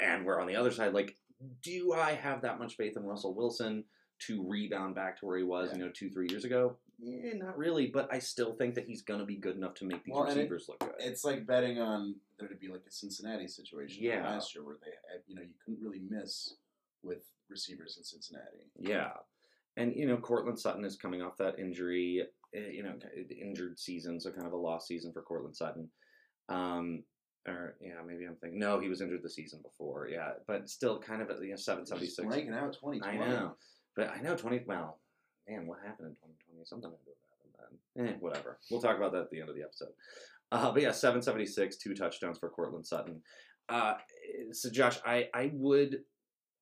Speaker 2: And we're on the other side, like, do I have that much faith in Russell Wilson to rebound back to where he was,
Speaker 3: Yeah.
Speaker 2: you know, two, three years ago? Eh, not really, but I still think that he's going to be good enough to make these
Speaker 3: Well, and it-
Speaker 2: receivers look good.
Speaker 3: It's like betting on there to be like a Cincinnati situation
Speaker 2: Yeah.
Speaker 3: last year where they, you know, you couldn't really miss with receivers in Cincinnati.
Speaker 2: Yeah. And, you know, Courtland Sutton is coming off that injury, eh, you know, injured season, so kind of a lost season for Courtland Sutton. Um, or, yeah, maybe I'm thinking, no, he was injured the season before. Yeah. But still kind of at, you know, 776.
Speaker 3: ranking out 2020.
Speaker 2: I know. But I know 20, well, man, what happened in 2020? Something ended up happening then. Eh, whatever. We'll talk about that at the end of the episode. Uh, but yeah, 776, two touchdowns for Courtland Sutton. Uh, so, Josh, I, I would,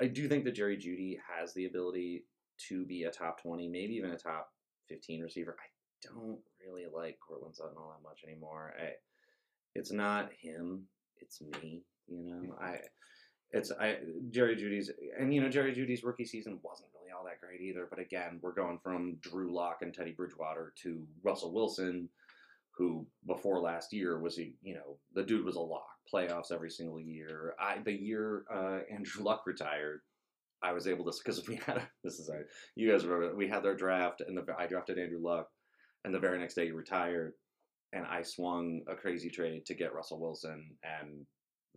Speaker 2: I do think that Jerry Jeudy has the ability to be a top 20, maybe even a top 15 receiver. I don't really like Courtland Sutton all that much anymore. I, it's not him, it's me, you know? Mm-hmm. I, it's I Jerry Jeudy's and you know Jerry Jeudy's rookie season wasn't really all that great either. But again, we're going from Drew Lock and Teddy Bridgewater to Russell Wilson, who before last year was a you know the dude was a lock playoffs every single year. I the year uh, Andrew Luck retired, I was able to because we had this is our you guys remember we had their draft and the I drafted Andrew Luck, and the very next day he retired, and I swung a crazy trade to get Russell Wilson and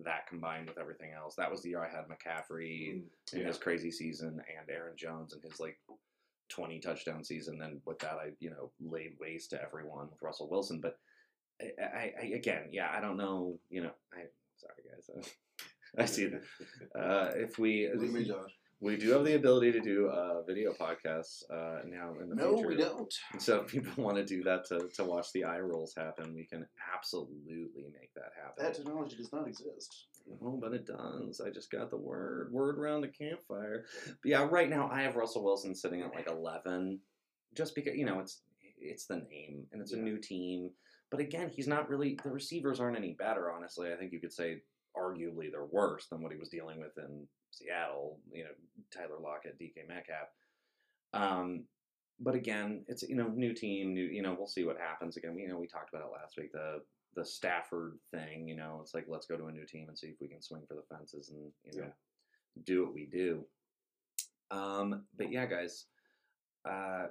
Speaker 2: that combined with everything else. That was the year I had McCaffrey
Speaker 4: Mm,
Speaker 2: in
Speaker 4: yeah.
Speaker 2: his crazy season and Aaron Jones and his like 20 touchdown season. And with that, I, you know, laid waste to everyone with Russell Wilson. But I, I, I again, yeah, I don't know, you know, I, sorry guys. I see that. Uh, if we,
Speaker 3: me, Josh.
Speaker 2: we do have the ability to do uh, video podcasts uh, now in the
Speaker 3: No,
Speaker 2: future.
Speaker 3: we don't.
Speaker 2: So if people want to do that to, to watch the eye rolls happen, we can absolutely make that happen.
Speaker 3: That technology does not exist.
Speaker 2: Oh, but it does. I just got the word. Word around the campfire. But yeah, right now I have Russell Wilson sitting at like eleven, just because you know it's it's the name and it's a new team. But again, he's not really. The receivers aren't any better, honestly. I think you could say arguably they're worse than what he was dealing with in Seattle. You know, Tyler Lockett, DK Metcalf. Um, but again, it's you know new team, new you know we'll see what happens. Again, you know we talked about it last week. The the Stafford thing, you know, it's like let's go to a new team and see if we can swing for the fences and you know do what we do. Um, but yeah, guys, uh,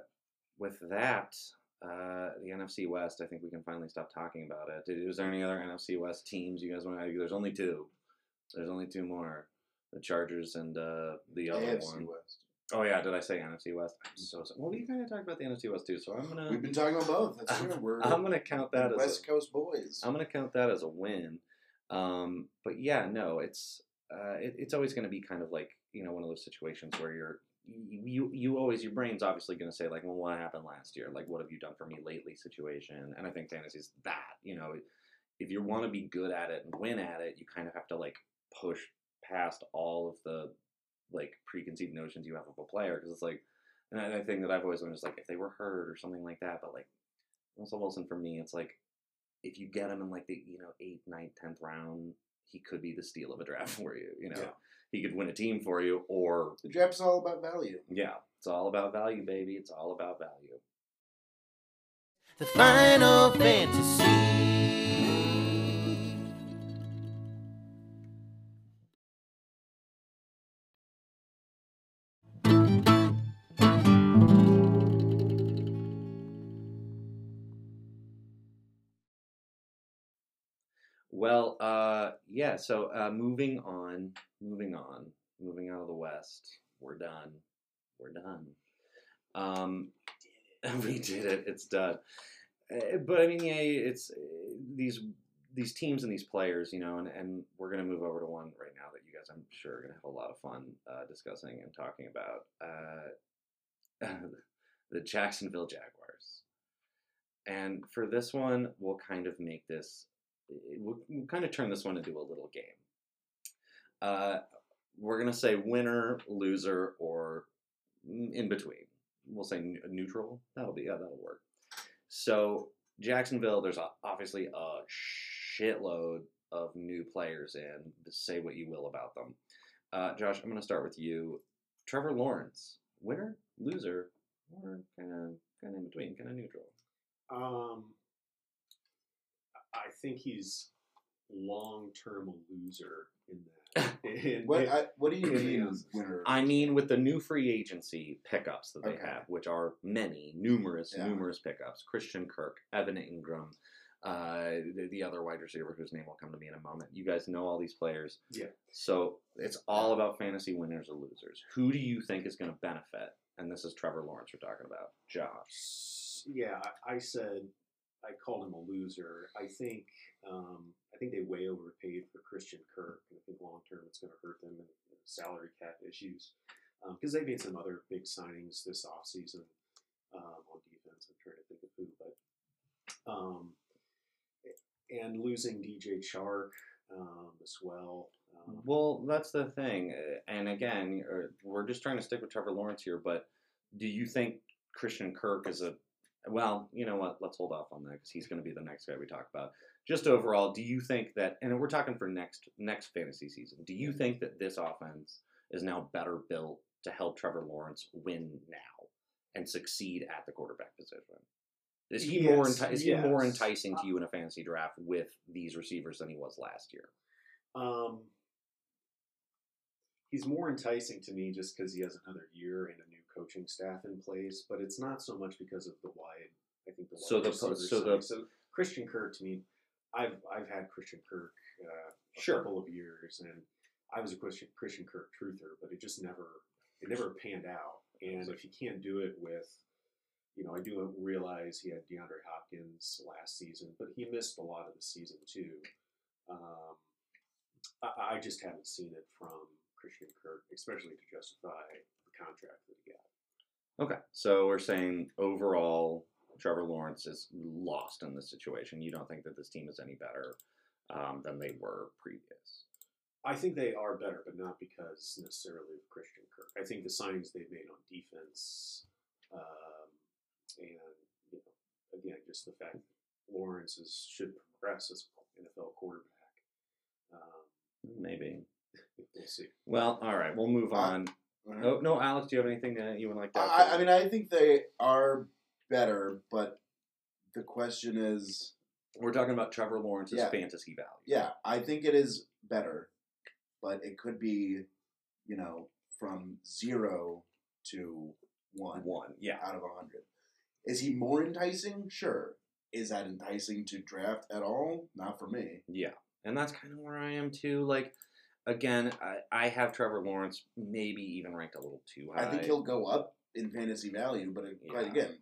Speaker 2: with that, uh, the NFC West, I think we can finally stop talking about it. Did, is there any other NFC West teams you guys want to? There's only two. There's only two more. the Chargers and uh, the other
Speaker 3: AFC
Speaker 2: one.
Speaker 3: West.
Speaker 2: Oh yeah, did I say NFC West? I'm so, so well. We kind of talked about the NFC West too, so I'm gonna
Speaker 3: We've been talking about both. That's true. We're
Speaker 2: I'm gonna count that as
Speaker 3: West
Speaker 2: a,
Speaker 3: Coast boys.
Speaker 2: I'm gonna count that as a win. Um, but yeah, no, it's uh, it, it's always gonna be kind of like you know one of those situations where you're you you, always your brain's obviously gonna say like well what happened last year like what have you done for me lately situation and I think fantasy's that you know if you want to be good at it and win at it you kind of have to like push past all of the like preconceived notions you have of a player because it's like and I, I think that I've always learned is like if they were hurt or something like that but like Russell Wilson for me it's like if you get him in like the you know eighth, ninth, tenth round, he could be the steal of a draft for you. You know,
Speaker 3: Yeah.
Speaker 2: He could win a team for you, or
Speaker 3: The draft's all about value.
Speaker 2: yeah, it's all about value, baby. It's all about value.
Speaker 1: The Final Fantasy.
Speaker 2: Well, uh, yeah. So uh, moving on, moving on, moving out of the West. We're done. We're done. Um, we did it. It's done. Uh, But I mean, yeah, it's uh, these these teams and these players, you know, and, and we're gonna move over to one right now that you guys, I'm sure, are gonna have a lot of fun uh, discussing and talking about. Uh, the Jacksonville Jaguars. And for this one, we'll kind of make this, we'll, we'll kind of turn this one into a little game. Uh, we're going to say winner, loser, or in between. We'll say neutral. That'll be, yeah, that'll work. So, Jacksonville, there's a, obviously a shitload of new players in. Say what you will about them. Uh, Josh, I'm going to start with you. Trevor Lawrence, winner, loser, or kind of kind of in between, kind of neutral.
Speaker 4: Um, I think he's long term a loser in that. In-
Speaker 3: What I, what do you mean, winner?
Speaker 2: I mean, with the new free agency pickups that they
Speaker 3: Okay.
Speaker 2: have, which are many, numerous,
Speaker 3: Yeah.
Speaker 2: numerous pickups. Christian Kirk, Evan Engram, uh, the, the other wide receiver whose name will come to me in a moment. You guys know all these players.
Speaker 4: Yeah.
Speaker 2: So it's all about fantasy winners or losers. Who do you think is going to benefit? And this is Trevor Lawrence we're talking about. Josh.
Speaker 4: yeah, I, I said I called him a loser. I think um, I think they way overpaid for Christian Kirk, and I think long term it's going to hurt them in in salary cap issues because they made some other big signings this offseason um, on defense. I'm trying to think of who, but um, and losing DJ Chark um, as well. Um,
Speaker 2: Well, that's the thing. uh, And again, uh, we're just trying to stick with Trevor Lawrence here, but do you think Christian Kirk is a. Well, you know what? Let's hold off on that because he's going to be the next guy we talk about. Just overall, do you think that, and we're talking for next next fantasy season, do you think that this offense is now better built to help Trevor Lawrence win now and succeed at the quarterback position? Is he more enti- is he more enticing to you in a fantasy draft with these receivers than he was last year?
Speaker 4: Um, he's more enticing to me just because he has another year and coaching staff in place, but it's not so much because of the wide. I think the wide
Speaker 2: So the- so
Speaker 4: side.
Speaker 2: the-
Speaker 4: so Christian Kirk to me, I've I've had Christian Kirk uh, a
Speaker 2: Sure.
Speaker 4: couple of years, and I was a Christian Christian Kirk truther, but it just never it never panned out. And if you can't do it with you know, I do realize he had DeAndre Hopkins last season, but he missed a lot of the season too. Um, I, I just haven't seen it from Christian Kirk, especially to justify the contract that he got.
Speaker 2: Okay, so we're saying overall, Trevor Lawrence is lost in this situation. You don't think that this team is any better um, than they were previous.
Speaker 4: I think they are better, but not because necessarily of Christian Kirk. I think the signings they've made on defense, um, and you know, again, just the fact that Lawrence is, should progress as an NFL quarterback. Um,
Speaker 2: Maybe.
Speaker 4: we'll see.
Speaker 2: Well, all right, we'll move
Speaker 3: Uh,
Speaker 2: on.
Speaker 3: Alright.
Speaker 2: Oh no, Alex, do you have anything that you would like to? add
Speaker 3: I, I mean, I think they are better, but the question is,
Speaker 2: we're talking about Trevor Lawrence's
Speaker 3: Yeah.
Speaker 2: fantasy value.
Speaker 3: yeah, I think it is better, but it could be, you know, from zero to one
Speaker 2: One, yeah.
Speaker 3: out of a hundred. Is he more enticing? Sure. Is that enticing to draft at all? Not for me.
Speaker 2: Yeah, and that's kind of where I am too. Like, Again, I, I have Trevor Lawrence maybe even ranked a little too high.
Speaker 3: I think he'll go up in fantasy value, but quite
Speaker 2: Yeah.
Speaker 3: again,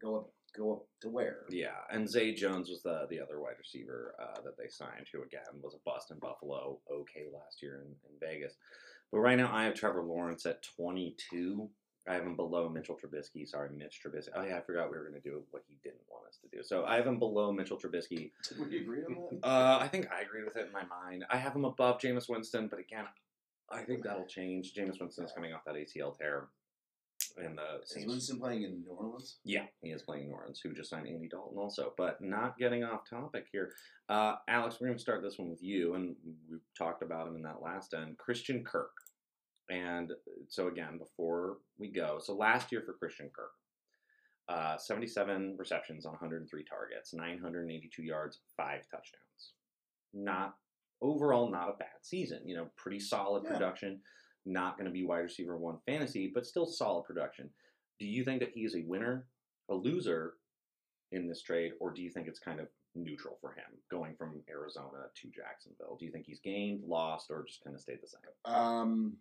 Speaker 3: go up, go up to where?
Speaker 2: Yeah, and Zay Jones was the the other wide receiver uh, that they signed, who again was a bust in Buffalo, okay last year in, in Vegas. But right now, I have Trevor Lawrence at 22. I have him below Mitchell Trubisky. Sorry, Mitch Trubisky. Oh yeah, I forgot we were going to do what he didn't want us to do. So I have him below Mitchell Trubisky.
Speaker 3: Did we agree on that?
Speaker 2: Uh, I think I agree with it in my mind. I have him above Jameis Winston, but again, I think that'll change. Jameis Winston's coming off that ACL tear. And the
Speaker 3: Is
Speaker 2: Saints
Speaker 3: Winston playing in New Orleans?
Speaker 2: yeah, he is playing New Orleans, who just signed Andy Dalton also. But not getting off topic here. Uh, Alex, we're going to start this one with you, and we talked about him in that last end. Christian Kirk. And so, again, before we go, so last year for Christian Kirk, uh, 77 receptions on 103 targets, 982 yards, five touchdowns. Not overall, not a bad season. You know, pretty solid
Speaker 3: Yeah.
Speaker 2: production. Not going to be wide receiver one fantasy, but still solid production. Do you think that he is a winner, a loser in this trade, or do you think it's kind of neutral for him going from Arizona to Jacksonville? Do you think he's gained, lost, or just kind of stayed the same?
Speaker 3: Um.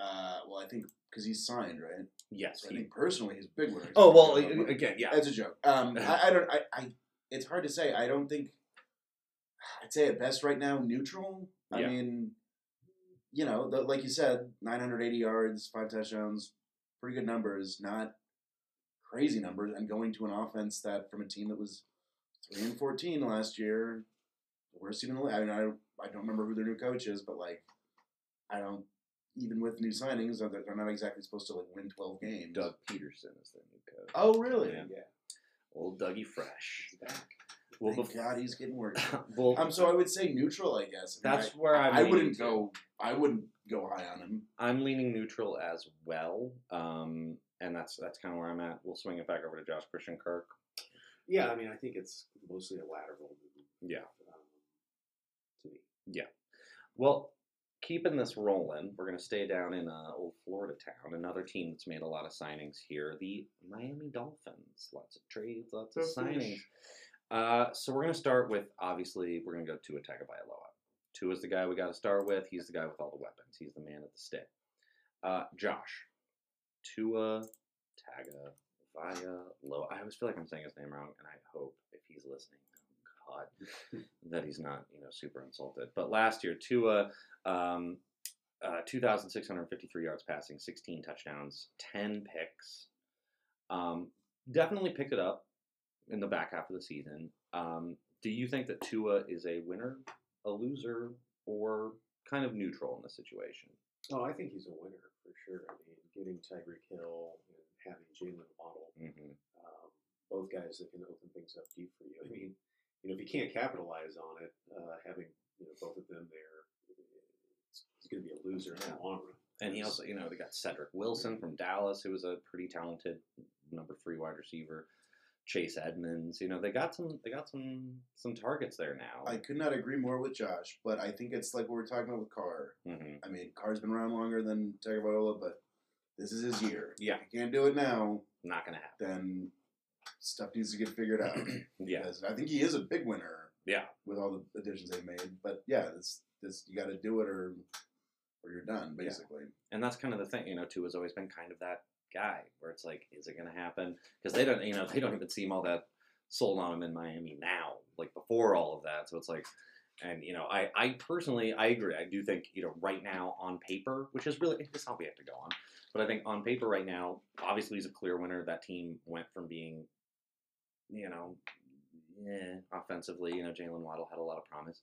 Speaker 3: Uh, well, I think because he's signed, right?
Speaker 2: Yes.
Speaker 3: So I
Speaker 2: He,
Speaker 3: think personally he's a big winner.
Speaker 2: oh well, again, yeah.
Speaker 3: That's a joke. Um, I, I don't. I, I. It's hard to say. I don't think. I'd say at best right now neutral. I
Speaker 2: Yeah.
Speaker 3: mean, you know, the, like you said, 980 yards, five touchdowns, pretty good numbers. Not crazy numbers, and going to an offense that from a team that was three and 14 last year, the worst team in the league. I mean, I I don't remember who their new coach is, but like, I don't. Even with new signings, they're they're not exactly supposed to like win 12 games.
Speaker 2: Doug Pederson is the new coach.
Speaker 3: Oh, really?
Speaker 2: Yeah. Old Dougie Fresh.
Speaker 4: He's back.
Speaker 2: Well,
Speaker 3: Thank
Speaker 2: bef-
Speaker 3: God he's getting worse.
Speaker 2: well,
Speaker 3: Um, so I would say neutral, I guess. I mean,
Speaker 2: that's
Speaker 3: I,
Speaker 2: where I'm
Speaker 3: I wouldn't
Speaker 2: to.
Speaker 3: go. I wouldn't go high on him.
Speaker 2: I'm leaning neutral as well, um, and that's that's kind of where I'm at. We'll swing it back over to Josh Christian Kirk.
Speaker 4: Yeah, I mean, I think it's mostly a lateral move.
Speaker 2: Yeah.
Speaker 4: Um, to me. Yeah.
Speaker 2: Well, keeping this rolling, we're going to stay down in uh, old Florida town. Another team that's made a lot of signings here, the Miami Dolphins. Lots of trades, lots of signings. Uh, so we're going to start with obviously we're going to go to Tagovailoa. Tua is the guy we got to start with. He's the guy with all the weapons. He's the man at the stick. Uh, Josh, Tua Tagovailoa. I always feel like I'm saying his name wrong, and I hope if he's listening, oh God, that he's not you know super insulted. But last year, Tua. Um, uh, 2,653 yards passing, 16 touchdowns, 10 picks. Um, definitely picked it up in the back half of the season. Um, do you think that Tua is a winner, a loser, or kind of neutral in the situation?
Speaker 4: Oh, I think he's a winner for sure. I mean, getting Tyreek Hill and having Jalen Waddle,
Speaker 2: Mm-hmm.
Speaker 4: um, both guys that can open things up deep for you. I mean, you know, if you can't capitalize on it, uh, having you know both of them there, going to be a loser in the long run.
Speaker 2: And he also, you know, they got Cedrick Wilson from Dallas, who was a pretty talented number three wide receiver. Chase Edmonds, you know, they got some, they got some, some targets there now.
Speaker 3: I could not agree more with Josh, but I think it's like what we're talking about with Carr.
Speaker 2: hmm
Speaker 3: I mean, Carr's been around longer than Tagovailoa, but this is his year.
Speaker 2: Yeah.
Speaker 3: If you can't do it now,
Speaker 2: Not gonna happen.
Speaker 3: then stuff needs to get figured out.
Speaker 2: Yeah,
Speaker 3: Because I think he is a big winner
Speaker 2: yeah.
Speaker 3: with all the additions they made. But yeah, this this you got to do it or or you're done
Speaker 2: Yeah.
Speaker 3: basically.
Speaker 2: And that's kind of the thing, you know. Tua has always been kind of that guy where it's like, is it going to happen? Because they don't, you know, they don't even seem all that sold on him in Miami now, like before all of that. So it's like, and you know, I, I personally, I agree. I do think, you know, right now on paper, which is really, it's not we have to go on, but I think on paper right now, obviously he's a clear winner. That team went from being, you know, yeah, offensively, you know, Jalen Waddle had a lot of promise.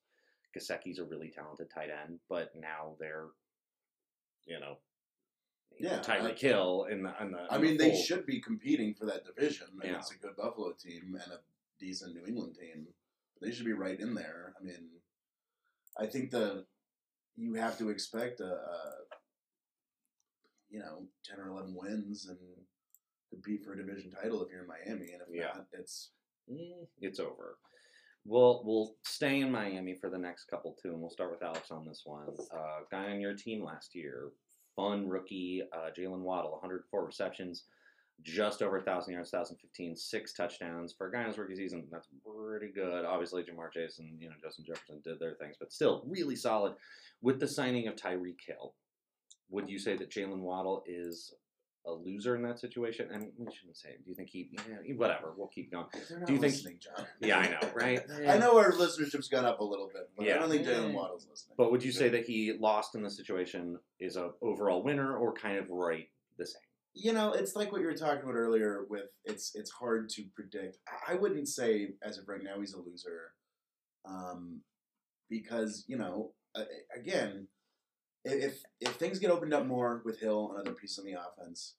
Speaker 2: Gesicki's a really talented tight end, but now they're, you know,
Speaker 3: Yeah,
Speaker 2: Tyreek
Speaker 3: I-
Speaker 2: Hill in the. In the
Speaker 3: I mean,
Speaker 2: the
Speaker 3: they should be competing for that division
Speaker 2: Yeah.
Speaker 3: it's a good Buffalo team and a decent New England team. They should be right in there. I mean, I think the you have to expect a, a you know ten or eleven wins and compete for a division title if you're in Miami, and if
Speaker 2: Yeah.
Speaker 3: not, it's
Speaker 2: Eh, it's over. We'll we'll stay in Miami for the next couple too, and we'll start with Alex on this one. Uh, guy on your team last year, fun rookie, uh, Jalen Waddle, 104 receptions, just over 1,000 yards, 1,015, six touchdowns. For a guy in his rookie season, that's pretty good. Obviously, Ja'Marr Chase and you know, Justin Jefferson did their things, but still really solid. With the signing of Tyreek Hill, would you say that Jalen Waddle is a loser in that situation? And we shouldn't say. Do you think he? Yeah, whatever. We'll keep going. Do you think-
Speaker 3: John?
Speaker 2: Yeah, I know, right?
Speaker 3: I know our listenership's gone up a little bit, but
Speaker 2: Yeah.
Speaker 3: I don't think
Speaker 1: Yeah.
Speaker 3: Jalen Waddle's listening.
Speaker 2: But would you say that he lost in the situation is a overall winner or kind of right the same?
Speaker 3: you know, it's like what you were talking about earlier. With it's it's hard to predict. I- I wouldn't say as of right now he's a loser, um, because you know, uh, again, i- if if things get opened up more with Hill and other pieces on the offense,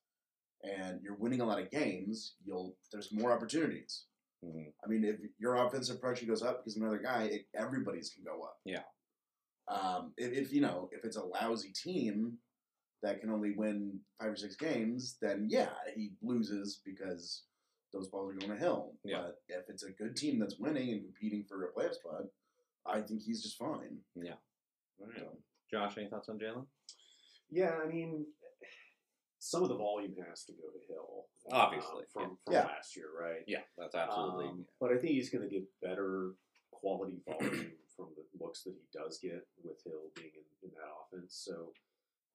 Speaker 3: and you're winning a lot of games, you'll there's more opportunities.
Speaker 2: Mhm.
Speaker 3: I mean, if your offensive pressure goes up because of another guy, it, everybody's can go up.
Speaker 2: Yeah.
Speaker 3: Um, if, if you know if it's a lousy team that can only win five or six games, then yeah, he loses because those balls are going to Hill.
Speaker 2: Yeah.
Speaker 3: But if it's a good team that's winning and competing for a playoff spot, I think he's just fine.
Speaker 2: Yeah. Right. Josh, any thoughts on Jalen?
Speaker 4: Yeah, I mean, some of the volume has to go to Hill, uh,
Speaker 2: Obviously,
Speaker 4: from from
Speaker 3: yeah.
Speaker 4: last year, right?
Speaker 2: Yeah, that's absolutely.
Speaker 4: Um, but I think he's going to get better quality volume from the looks that he does get with Hill being in, in that offense. So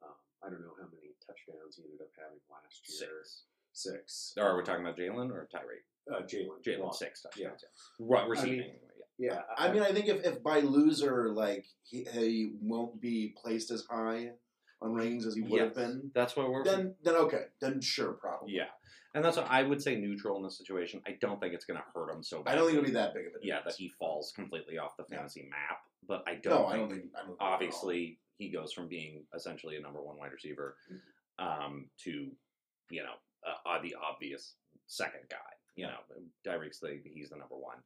Speaker 4: um, I don't know how many touchdowns he ended up having last year.
Speaker 2: six.
Speaker 4: Six.
Speaker 2: Or are we talking about Jalen or Tyreek?
Speaker 4: uh, Jalen?
Speaker 2: Jalen six touchdowns. Yeah. Right, receiving.
Speaker 4: mean-
Speaker 2: anyway, yeah.
Speaker 4: Yeah,
Speaker 3: I mean, I think if, if by loser, like he, he won't be placed as high on rings as he would have been,
Speaker 2: That's what we're.
Speaker 3: then then okay, then sure, probably.
Speaker 2: yeah, and that's what I would say neutral in this situation. I don't think it's going to hurt him so bad.
Speaker 3: I don't think it'll be that big of a
Speaker 2: Yeah, that he falls completely off the
Speaker 3: Yeah.
Speaker 2: fantasy map, but I don't.
Speaker 3: No, I
Speaker 2: think,
Speaker 3: don't think. I don't think
Speaker 2: obviously he goes from being essentially a number one wide receiver um, to you know uh, uh, the obvious second guy. You know, Tyreek's the he's the number one.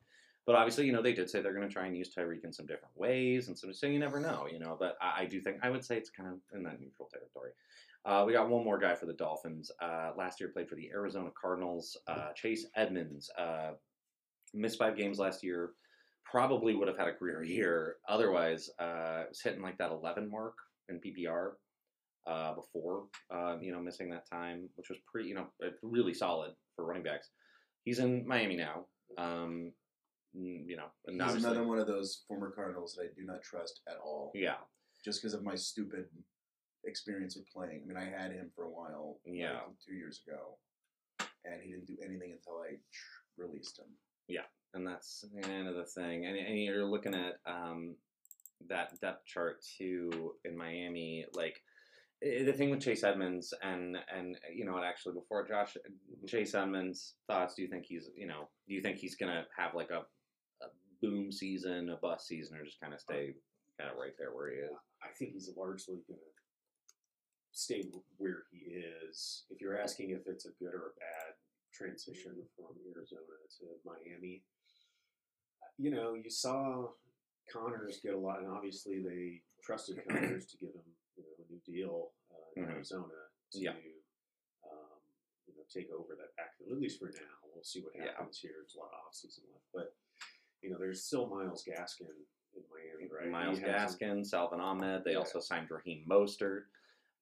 Speaker 2: But obviously, you know, they did say they're going to try and use Tyreek in some different ways, and so, so you never know, you know. But I, I do think I would say it's kind of in that neutral territory. Uh, we got one more guy for the Dolphins. Uh, last year played for the Arizona Cardinals. Uh, Chase Edmonds uh, missed five games last year. Probably would have had a career year otherwise. Uh, was hitting like that 11 mark in PPR uh, before, uh, you know, missing that time, which was pretty, you know, uh, really solid for running backs. He's in Miami now. Um, you know,
Speaker 3: He's
Speaker 2: obviously-
Speaker 3: another one of those former Cardinals that I do not trust at all.
Speaker 2: Yeah,
Speaker 3: Just because of my stupid experience with playing. I mean, I had him for a while. like,
Speaker 2: Yeah.
Speaker 3: two years ago, and he didn't do anything until I tr- released him.
Speaker 2: Yeah, and that's kind of the thing. And, and you're looking at um, that depth chart too in Miami. Like the thing with Chase Edmonds, and and you know, actually before Josh, Chase Edmonds thoughts. Do you think he's you know, do you think he's gonna have like a, a boom season, a bust season, or just kind of stay kind of right there where he is?
Speaker 4: I think he's largely to stay where he is. If you're asking if it's a good or a bad transition from Arizona to Miami, you know, you saw Connors get a lot, and obviously they trusted Connors to give him you know, a new deal uh, in
Speaker 2: Mhm.
Speaker 4: Arizona to
Speaker 2: Yeah.
Speaker 4: um, you know take over that backfield at least for now. We'll see what
Speaker 2: Yeah.
Speaker 4: happens here. There's a lot of offseason left, but you know, there's still Myles Gaskin in Miami, right? Myles
Speaker 2: Gaskin, Salvon Ahmed. They
Speaker 4: Yeah.
Speaker 2: also signed Raheem Mostert.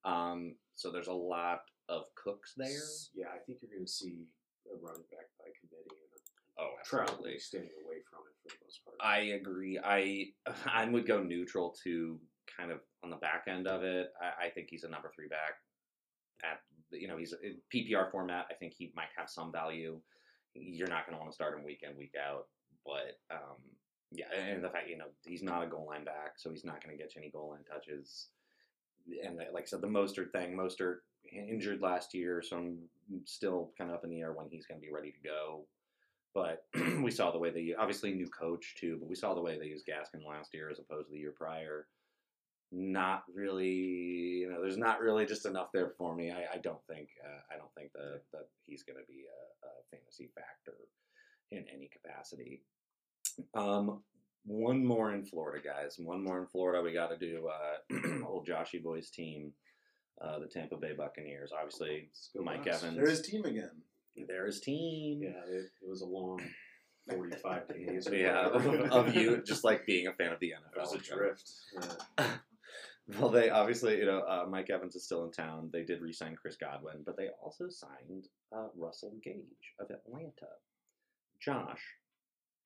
Speaker 2: Um, so there's a lot of cooks there.
Speaker 4: Yeah, I think you're going to see a running back by committee and
Speaker 2: Oh,
Speaker 4: probably staying away from it for the most part.
Speaker 2: I agree. I I would go neutral to kind of on the back end of it. I, I think he's a number three back. At you know he's in PPR format. I think he might have some value. You're not going to want to start him week in week out, but um, yeah, and the fact you know he's not a goal line back, so he's not going to get you any goal line touches. And like I said, the Mostert thing, Mostert injured last year, so I'm still kind of up in the air when he's going to be ready to go. But we saw the way they obviously new coach too, but we saw the way they used Gaskin last year as opposed to the year prior. Not really, you know. There's not really just enough there for me. I, I don't think. Uh, I don't think that that he's going to be a, a fantasy factor in any capacity. Um, one more in Florida, guys. One more in Florida. We got to do uh, old Joshy boys team, uh, the Tampa Bay Buccaneers. Obviously, Mike
Speaker 4: Bucks.
Speaker 2: Evans.
Speaker 3: There's his team again.
Speaker 2: there's team.
Speaker 4: Yeah, it, it was a long 45 days.
Speaker 2: Yeah, of, you just like being a fan of the NFL.
Speaker 4: was
Speaker 2: in general.
Speaker 4: adrift. Yeah.
Speaker 2: Well, they obviously, you know, uh, Mike Evans is still in town. They did re-sign Chris Godwin, but they also signed uh, Russell Gage of Atlanta. Josh,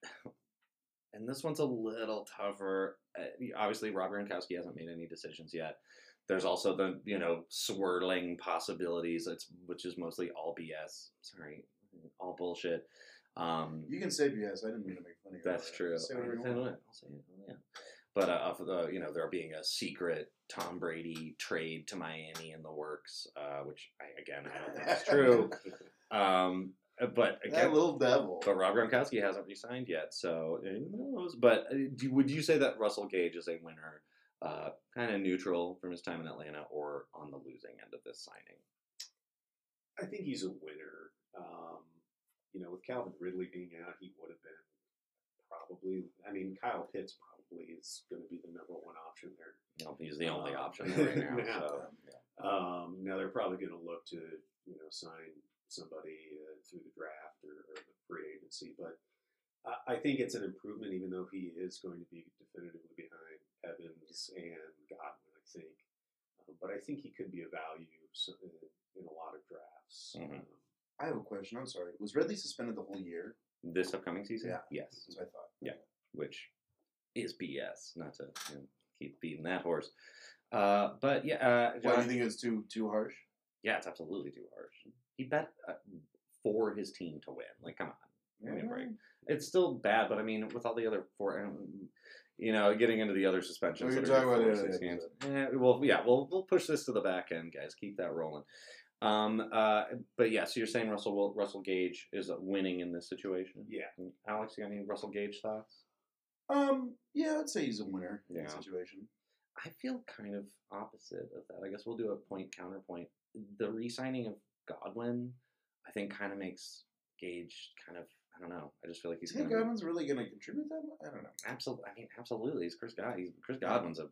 Speaker 2: and this one's a little tougher. Uh, obviously, Rob Gronkowski hasn't made any decisions yet. There's also the you know swirling possibilities, it's, which is mostly all BS. Sorry, all bullshit. Um,
Speaker 3: You can say BS. I didn't mean to make fun of you.
Speaker 2: that's true.
Speaker 3: Say whatever you want.
Speaker 2: I'll say it. Oh, yeah. But uh, of the you know there being a secret Tom Brady trade to Miami in the works, uh, which I, again I don't think is true. Um, but
Speaker 3: That
Speaker 2: again,
Speaker 3: little devil.
Speaker 2: but Rob Gronkowski hasn't resigned yet, so who knows? But uh, do, would you say that Russell Gage is a winner, uh, kind of neutral from his time in Atlanta, or on the losing end of this signing?
Speaker 4: I think he's a winner. Um, you know, with Calvin Ridley being out, he would have been probably. I mean, Kyle Pitts probably is going to be the number one option there.
Speaker 2: You know, he's the only
Speaker 4: Um,
Speaker 2: option right now.
Speaker 4: yeah.
Speaker 2: So
Speaker 4: Um, now they're probably going to look to you know sign somebody uh, through the draft or, or the free agency, but I, I think it's an improvement, even though he is going to be definitively behind Evans and Godwin. I think, um, but I think he could be a value in, in a lot of drafts.
Speaker 2: Mhm.
Speaker 4: Um,
Speaker 3: I have a question. I'm sorry. Was Ridley suspended the whole year?
Speaker 2: this upcoming season,
Speaker 3: Yeah.
Speaker 2: yes.
Speaker 3: That's what I thought. Yeah.
Speaker 2: Which is BS. Not to you know, keep beating that horse. Uh, but yeah, uh,
Speaker 3: Why do you think it's too too harsh?
Speaker 2: yeah, it's absolutely too harsh. He bet uh, for his team to win. Like, come on. It's still bad, but I mean, with all the other four, um, you know, getting into the other suspensions.
Speaker 3: We can talk about the
Speaker 2: games. Eh, well, yeah, we'll we'll push this to the back end, guys. Keep that rolling. Um, uh, but yeah, so you're saying Russell Russell Gage is winning in this situation?
Speaker 4: Yeah.
Speaker 2: Alex, you got any Russell Gage thoughts?
Speaker 3: Um, yeah, I'd say he's a winner in
Speaker 2: Yeah.
Speaker 3: that situation.
Speaker 2: I feel kind of opposite of that. I guess we'll do a point counterpoint. The re-signing of Godwin, I think, kind of makes Gage kind of. I don't know. I just feel like
Speaker 3: Do
Speaker 2: he's
Speaker 3: you think. Godwin's really going to contribute that much? I don't know.
Speaker 2: Absolutely. I mean, absolutely. He's Chris God. He's Chris Godwin's a.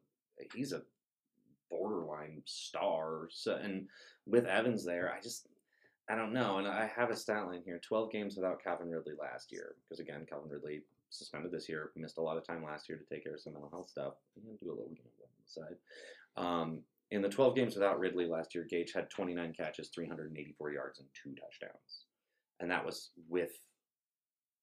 Speaker 2: He's a borderline star. So, and with Evans there, I just. I don't know, and I have a stat line here: twelve games without Calvin Ridley last year, because again, Calvin Ridley suspended this year, missed a lot of time last year to take care of some mental health stuff. Can do a little game on the side. Um, in the 12 games without Ridley last year, Gage had 29 catches, 384 yards, and two touchdowns, and that was with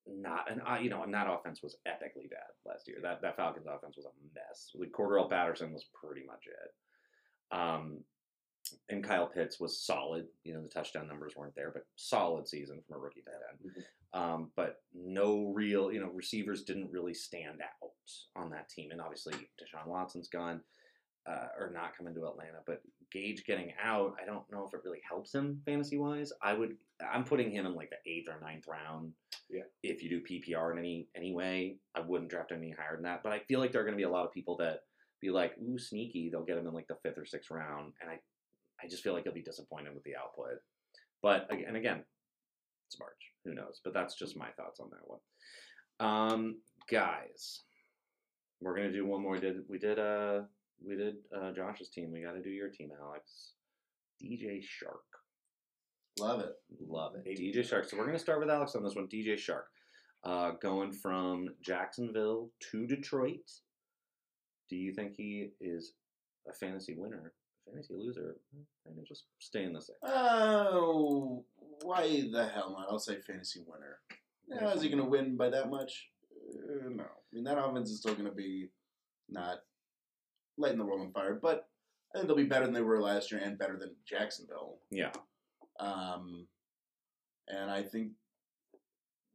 Speaker 2: not and uh, you know, and that offense was epically bad last year. That that Falcons offense was a mess. Like Cordarrelle Patterson was pretty much it. Um, and Kyle Pitts was solid. You know, the touchdown numbers weren't there, but solid season from a rookie tight end. Um, but no real, you know, receivers didn't really stand out on that team. And obviously, Deshaun Watson's gone uh, or not coming to Atlanta. But Gage getting out, I don't know if it really helps him fantasy wise. I would, I'm putting him in like the eighth or ninth round.
Speaker 4: Yeah.
Speaker 2: If you do PPR in any any way, I wouldn't draft him any higher than that. But I feel like there are going to be a lot of people that be like, ooh, sneaky. They'll get him in like the fifth or sixth round, and I, I just feel like he'll be disappointed with the output. But and again, it's March. Who knows? But that's just my thoughts on that one. Um, guys, we're gonna do one more. We Did we did uh we did uh Josh's team? We got to do your team, Alex. DJ Chark.
Speaker 3: Love it.
Speaker 2: Love it.
Speaker 4: Baby
Speaker 2: DJ Chark. So we're going to start with Alex on this one. DJ Chark. Uh, going from Jacksonville to Detroit. Do you think he is a fantasy winner, fantasy loser? Of just staying the same.
Speaker 3: Oh, why the hell not? I'll say fantasy winner. Yeah, is he going to win by that much? Uh, no. I mean, that offense is still going to be not lighting the world on fire, but I think they'll be better than they were last year and better than Jacksonville.
Speaker 2: Yeah.
Speaker 3: Um, and I think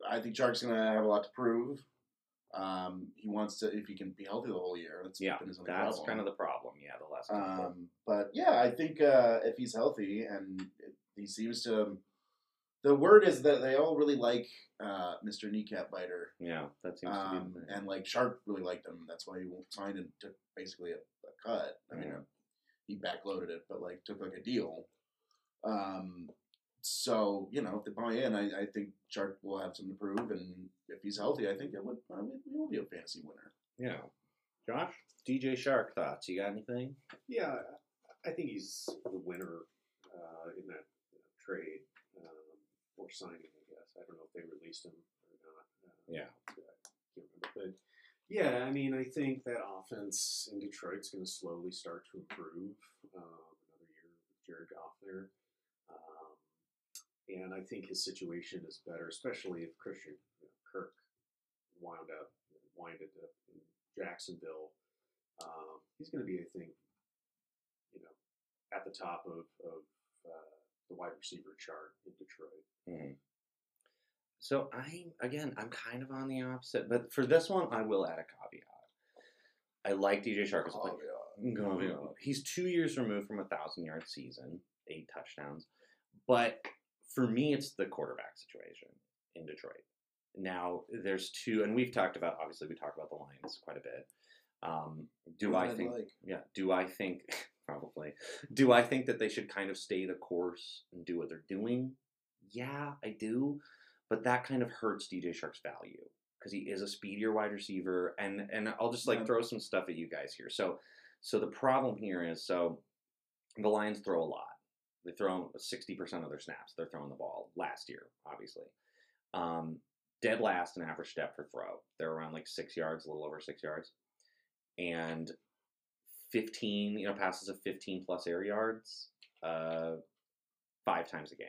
Speaker 3: I think Chark's going to have a lot to prove. Um, he wants to if he can be healthy the whole year. That's
Speaker 2: Yeah.
Speaker 3: been his only
Speaker 2: That's
Speaker 3: problem.
Speaker 2: kind of the problem. Yeah, the last.
Speaker 3: Um, but yeah, I think uh, if he's healthy and he seems to, the word is that they all really like uh, Mr. Kneecap Biter,
Speaker 2: yeah, that seems
Speaker 3: um,
Speaker 2: to be the thing.
Speaker 3: and like Chark really liked him. That's why he signed and took basically a, a cut. I mean,
Speaker 2: Yeah.
Speaker 3: he backloaded it, but like took like a deal. Um, so you know, if they buy in, I, I think Chark will have something to prove, and if he's healthy, I think it would. I mean, he will be a fantasy winner.
Speaker 2: yeah. Josh, DJ Chark thoughts? You got anything?
Speaker 4: Yeah, I think he's the winner uh, in that trade signing. I guess I don't know if they released him or not. Uh,
Speaker 2: Yeah.
Speaker 4: I can't remember, but Yeah, I mean, I think that offense in Detroit's going to slowly start to improve. Um, another year with Jared Goff there. Um, and I think his situation is better, especially if Christian you know, Kirk wound up, winded up in Jacksonville. Um, he's going to be, I think, you know, at the top of, of uh, the wide receiver chart in Detroit.
Speaker 2: Mhm. So I again, I'm kind of on the opposite, but for this one, I will add a caveat. I like DJ Chark as a player. Caveat. He's two years removed from a thousand yard season, eight touchdowns, but for me, it's the quarterback situation in Detroit. Now, there's two, and we've talked about. Obviously, we talk about the Lions quite a bit. Um, do
Speaker 3: What
Speaker 2: I think?
Speaker 3: like.
Speaker 2: Yeah. Do I think? Probably. Do I think that they should kind of stay the course and do what they're doing? Yeah, I do. But that kind of hurts DJ Chark's value because he is a speedier wide receiver, and and I'll just like
Speaker 3: Yeah.
Speaker 2: throw some stuff at you guys here. So, so the problem here is so the Lions throw a lot. They throw sixty percent of their snaps. They're throwing the ball last year, obviously. Um, dead last in average depth per throw. They're around like six yards, a little over six yards, and 15, you know, passes of 15 plus air yards, uh, five times a game,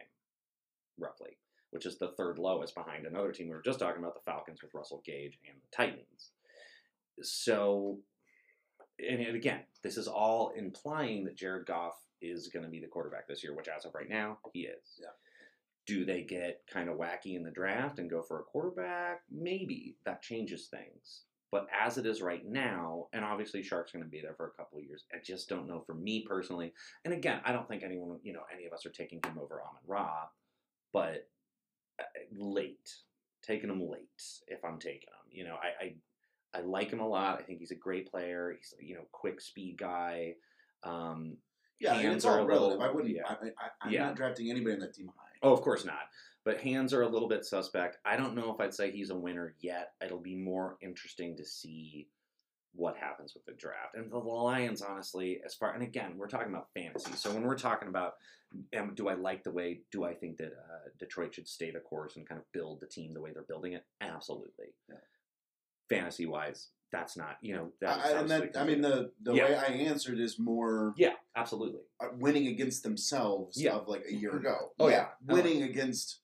Speaker 2: roughly, which is the third lowest behind another team we were just talking about, the Falcons with Russell Gage and the Titans. So, and again, this is all implying that Jared Goff is going to be the quarterback this year, which as of right now, he is.
Speaker 3: Yeah.
Speaker 2: Do they get kind of wacky in the draft and go for a quarterback? Maybe that changes things. But as it is right now, and obviously Chark's going to be there for a couple of years, I just don't know for me personally. And again, I don't think anyone, you know, any of us are taking him over Amon Ra, but uh, late, taking him late if I'm taking him. You know, I, I I like him a lot. I think he's a great player. He's you know quick speed guy. Um,
Speaker 3: Yeah, and it's all relative.
Speaker 2: little-
Speaker 3: I wouldn't.
Speaker 2: yeah.
Speaker 3: I, I, I'm
Speaker 2: Yeah.
Speaker 3: not drafting anybody in that team high.
Speaker 2: Oh, of course not. But hands are a little bit suspect. I don't know if I'd say he's a winner yet. It'll be more interesting to see what happens with the draft. And the Lions, honestly, as far and again, we're talking about fantasy. So when we're talking about, um, do I like the way? Do I think that uh, Detroit should stay the course and kind of build the team the way they're building it? Absolutely.
Speaker 3: Yeah.
Speaker 2: Fantasy wise, that's not you know that's
Speaker 3: I, and that, I mean, the the
Speaker 2: Yeah.
Speaker 3: way I answered is more
Speaker 2: yeah, absolutely.
Speaker 3: uh, winning against themselves
Speaker 2: Yeah.
Speaker 3: of like a year ago.
Speaker 2: Oh,
Speaker 3: yeah,
Speaker 2: yeah. Like
Speaker 3: winning against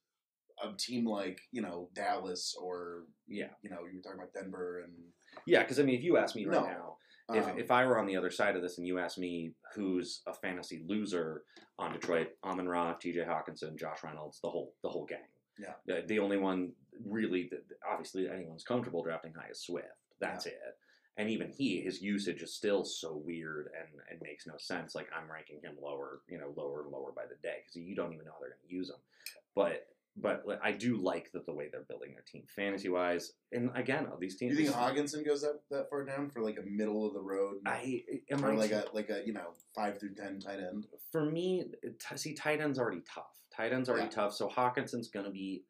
Speaker 3: a team like you know Dallas or
Speaker 2: Yeah,
Speaker 3: you know you were talking about Denver and
Speaker 2: yeah. Because I mean, if you ask me right
Speaker 3: No.
Speaker 2: now. if,
Speaker 3: um,
Speaker 2: if I were on the other side of this and you asked me who's a fantasy loser on Detroit, Amon Ra, T.J. Hockenson, Josh Reynolds, the whole the whole gang.
Speaker 3: Yeah.
Speaker 2: The, the only one really, obviously, anyone's comfortable drafting high is Swift. That's it. And even he, his usage is still so weird and, and makes no sense. Like I'm ranking him lower, you know, lower and lower by the day because you don't even know how they're going to use him. But but I do like that the way they're building their team fantasy wise. And again, all these
Speaker 3: do
Speaker 2: teams.
Speaker 3: you think Hockenson goes that that far down for like a middle of the road
Speaker 2: I am
Speaker 3: or
Speaker 2: I
Speaker 3: like a like a you know five through ten tight end?
Speaker 2: for me, t- see, tight end's already tough. Tight end's already
Speaker 3: Yeah.
Speaker 2: tough. So Hockenson's going to be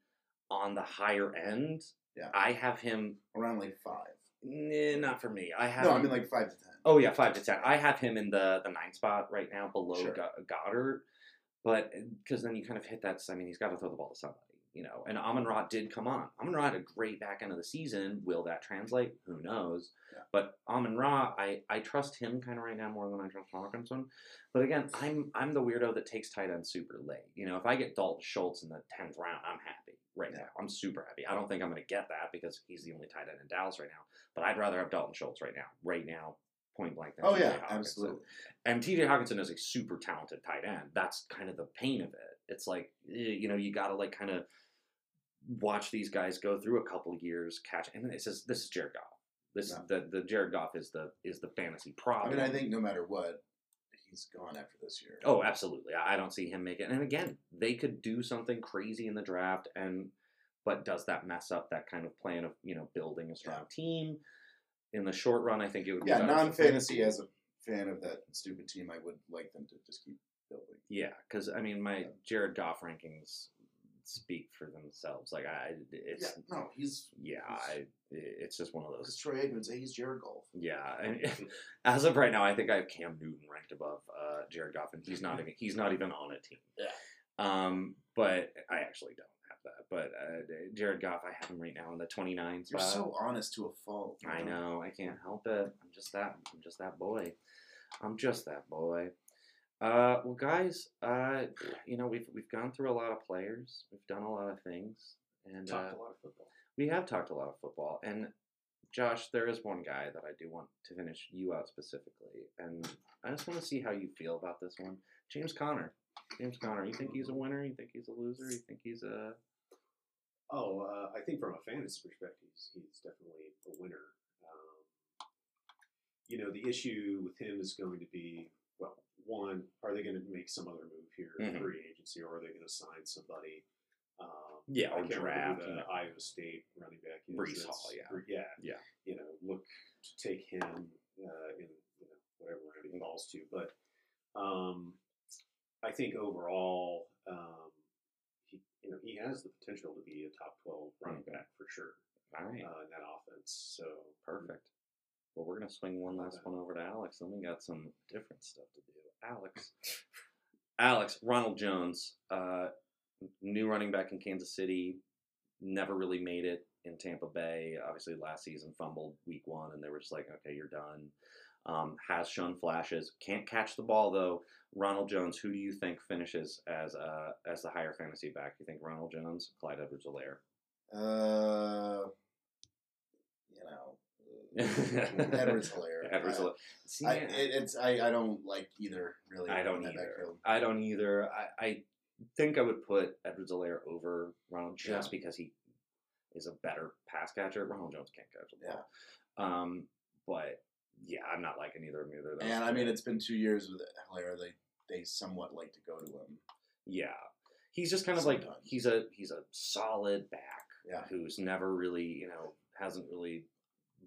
Speaker 2: on the higher end.
Speaker 3: Yeah.
Speaker 2: I have him.
Speaker 3: around like five.
Speaker 2: Nah, not for me. I have.
Speaker 3: No, I mean like five to ten.
Speaker 2: Oh yeah, five to ten. I have him in the the nine spot right now, below
Speaker 3: Sure.
Speaker 2: Goedert. But eh, because then you kind of hit that. I mean, he's got to throw the ball to somebody, you know. And Amon Ra did come on. Amon Ra had a great back end of the season. Will that translate? Who knows?
Speaker 3: Yeah.
Speaker 2: But Amon Ra, I, I trust him kind of right now more than I trust Hockenson. But again, I'm I'm the weirdo that takes tight end super late. You know, if I get Dalton Schultz in the tenth round, I'm happy right
Speaker 3: Yeah.
Speaker 2: now. I'm super happy. I don't think I'm going to get that because he's the only tight end in Dallas right now. But I'd rather have Dalton Schultz right now, right now, point blank.
Speaker 3: Oh
Speaker 2: TJ
Speaker 3: yeah,
Speaker 2: Hockenson.
Speaker 3: absolutely.
Speaker 2: And TJ Hockenson is a super talented tight end. That's kind of the pain of it. It's like eh, you know you got to like kind of watch these guys go through a couple of years, catch, and it says this is Jared Goff. This
Speaker 3: Yeah.
Speaker 2: the the Jared Goff is the is the fantasy problem.
Speaker 3: I mean, I think no matter what, he's gone after this year.
Speaker 2: Oh, absolutely. I don't see him making. And again, they could do something crazy in the draft, and but does that mess up that kind of plan of you know building a strong
Speaker 3: Yeah.
Speaker 2: team? In the short run, I think it would. be
Speaker 3: yeah, non-fantasy as a fan of that stupid team, I would like them to just keep building.
Speaker 2: Yeah, because I mean, my
Speaker 3: Yeah.
Speaker 2: Jared Goff rankings speak for themselves. Like I, it's
Speaker 3: yeah, no, he's
Speaker 2: yeah, I, it's just one of those.
Speaker 3: Troy Aikman say he's Jared Goff.
Speaker 2: Yeah, and as of right now, I think I have Cam Newton ranked above uh, Jared Goff, and he's not even he's not even on a team.
Speaker 3: Yeah.
Speaker 2: Um, but I actually don't have that. But uh, Jared Goff, I have him right now in the 29
Speaker 3: You're so honest to a fault.
Speaker 2: I know. I can't help it. I'm just that. I'm just that boy. I'm just that boy. Uh, well, guys, uh, you know we've we've gone through a lot of players. We've done a lot of things, and uh,
Speaker 4: Talked a lot of football.
Speaker 2: we have talked a lot of football. And Josh, there is one guy that I do want to finish you out specifically, and I just want to see how you feel about this one. James Conner. James Conner. You think he's a winner? You think he's a loser? You think he's a
Speaker 4: Oh, uh, I think from a fantasy perspective, he's, he's definitely a winner. Um, you know, the issue with him is going to be well, one, are they going to make some other move here in
Speaker 2: Mhm.
Speaker 4: free agency, or are they going to sign somebody? Um,
Speaker 2: Yeah,
Speaker 4: I
Speaker 2: or draft,
Speaker 4: the
Speaker 2: know.
Speaker 4: Iowa State running back is.
Speaker 2: Breece
Speaker 4: That's-
Speaker 2: Hall, yeah.
Speaker 4: Bre- yeah,
Speaker 2: Yeah.
Speaker 4: You know, look to take him uh, in you know whatever round
Speaker 2: Mm-hmm.
Speaker 4: he falls to, but um, I think overall, um, he you know he has the potential to be a top twelve running
Speaker 2: Mhm.
Speaker 4: back for sure
Speaker 2: all right?
Speaker 4: uh, in that offense. So
Speaker 2: Perfect. Well, we're gonna swing one last one over to Alex. and we got some different stuff to do. Alex, Alex, Ronald Jones, uh, new running back in Kansas City, never really made it in Tampa Bay. Obviously, last season fumbled week one, and they were just like, okay, you're done. Um, has shown flashes. Can't catch the ball though. Ronald Jones, who do you think finishes as uh, as the higher fantasy back? You think Ronald Jones, Clyde Edwards-Helaire?
Speaker 3: Uh, Edwards Helaire.
Speaker 2: Edwards.
Speaker 3: I,
Speaker 2: See,
Speaker 3: I, it, it's I, I don't like either really.
Speaker 2: I don't either. I don't either. I, I think I would put Edwards Helaire over Ronald just because he is a better pass catcher. Ronald Jones can't catch the ball. Um, but yeah, I'm not liking either of either of.
Speaker 3: And I mean, it's been two years with Helaire. They they somewhat like to go to him.
Speaker 2: yeah, he's just kind of like he's a he's a solid back
Speaker 3: Yeah.
Speaker 2: who's never really you know hasn't really